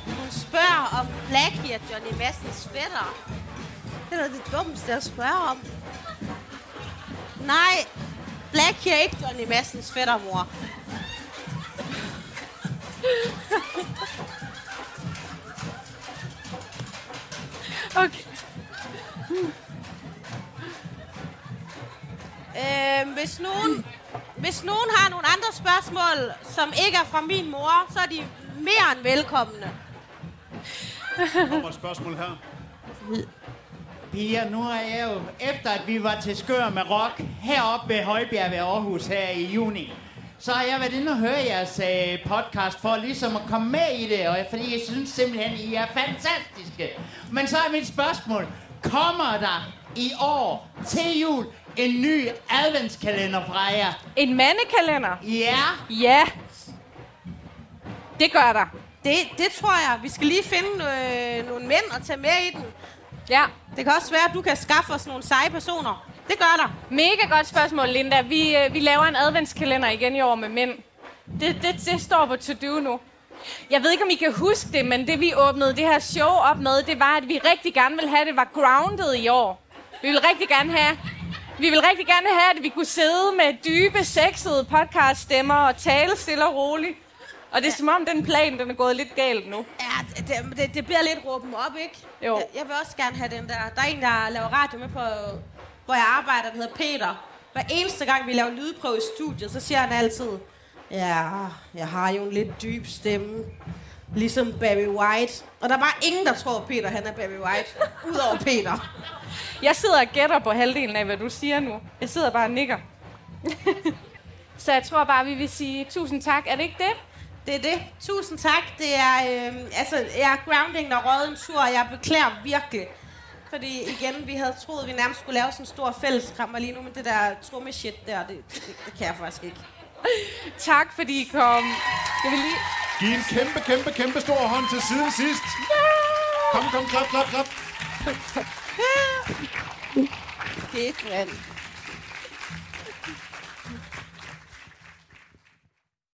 Hun spørger om Blackie er Johnny Massens fætter. Det er det dummeste at spørge om. Nej, Blackie er ikke Johnny Massens fætter, mor. Okay. Øh, hvis, nogen, hvis nogen har nogle andre spørgsmål, som ikke er fra min mor, så er de mere end velkomne. Kommer et spørgsmål her. Pia, nu er jeg jo, efter at vi var til Skør med Rock heroppe ved Højbjerg ved Aarhus her i juni, så har jeg været inde og høre jeres øh, podcast for ligesom at komme med i det, og fordi jeg synes simpelthen, I er fantastiske. Men så er mit spørgsmål, kommer der i år til jul en ny adventskalender fra jer? En mandekalender? Ja, Ja. Det gør der. Det, det tror jeg. Vi skal lige finde øh, nogle mænd og tage med i den. Ja. Det kan også være, at du kan skaffe os nogle seje personer. Det gør der. Mega godt spørgsmål, Linda. Vi, øh, vi laver en adventskalender igen i år med mænd. Det, det, det står på to-do nu. Jeg ved ikke, om I kan huske det, men det vi åbnede det her show op med, det var, at vi rigtig gerne ville have, at det var grounded i år. Vi vil rigtig gerne have, vi vil rigtig gerne have, at vi kunne sidde med dybe, sexede podcaststemmer og tale stille og roligt. Og det er som om, den plan, den er gået lidt galt nu. Ja, det, det, det bliver lidt råben op, ikke? Jo. Jeg, jeg vil også gerne have den der. Der er en, der laver radio med på, hvor jeg arbejder, der hedder Peter. Hver eneste gang, vi laver lydprøve i studiet, så siger han altid, ja, jeg har jo en lidt dyb stemme. Ligesom Barry White. Og der er bare ingen, der tror, Peter han er Barry White. Udover Peter. Jeg sidder og gætter på halvdelen af, hvad du siger nu. Jeg sidder bare og nikker. Så jeg tror bare, vi vil sige tusind tak. Er det ikke det? Det er det. Tusind tak. Det er, øh, altså, jeg er grounding, der røget en tur, og jeg beklager virkelig. Fordi igen, vi havde troet, at vi nærmest skulle lave sådan en stor fælleskram, og lige nu med det der tromme-shit der, det, det, det kan jeg faktisk ikke. Tak, fordi I kom. Jeg vil lige... Giv en kæmpe, kæmpe, kæmpe stor hånd til siden sidst. Kom, kom, klap, klap, klap. Fedt, mand.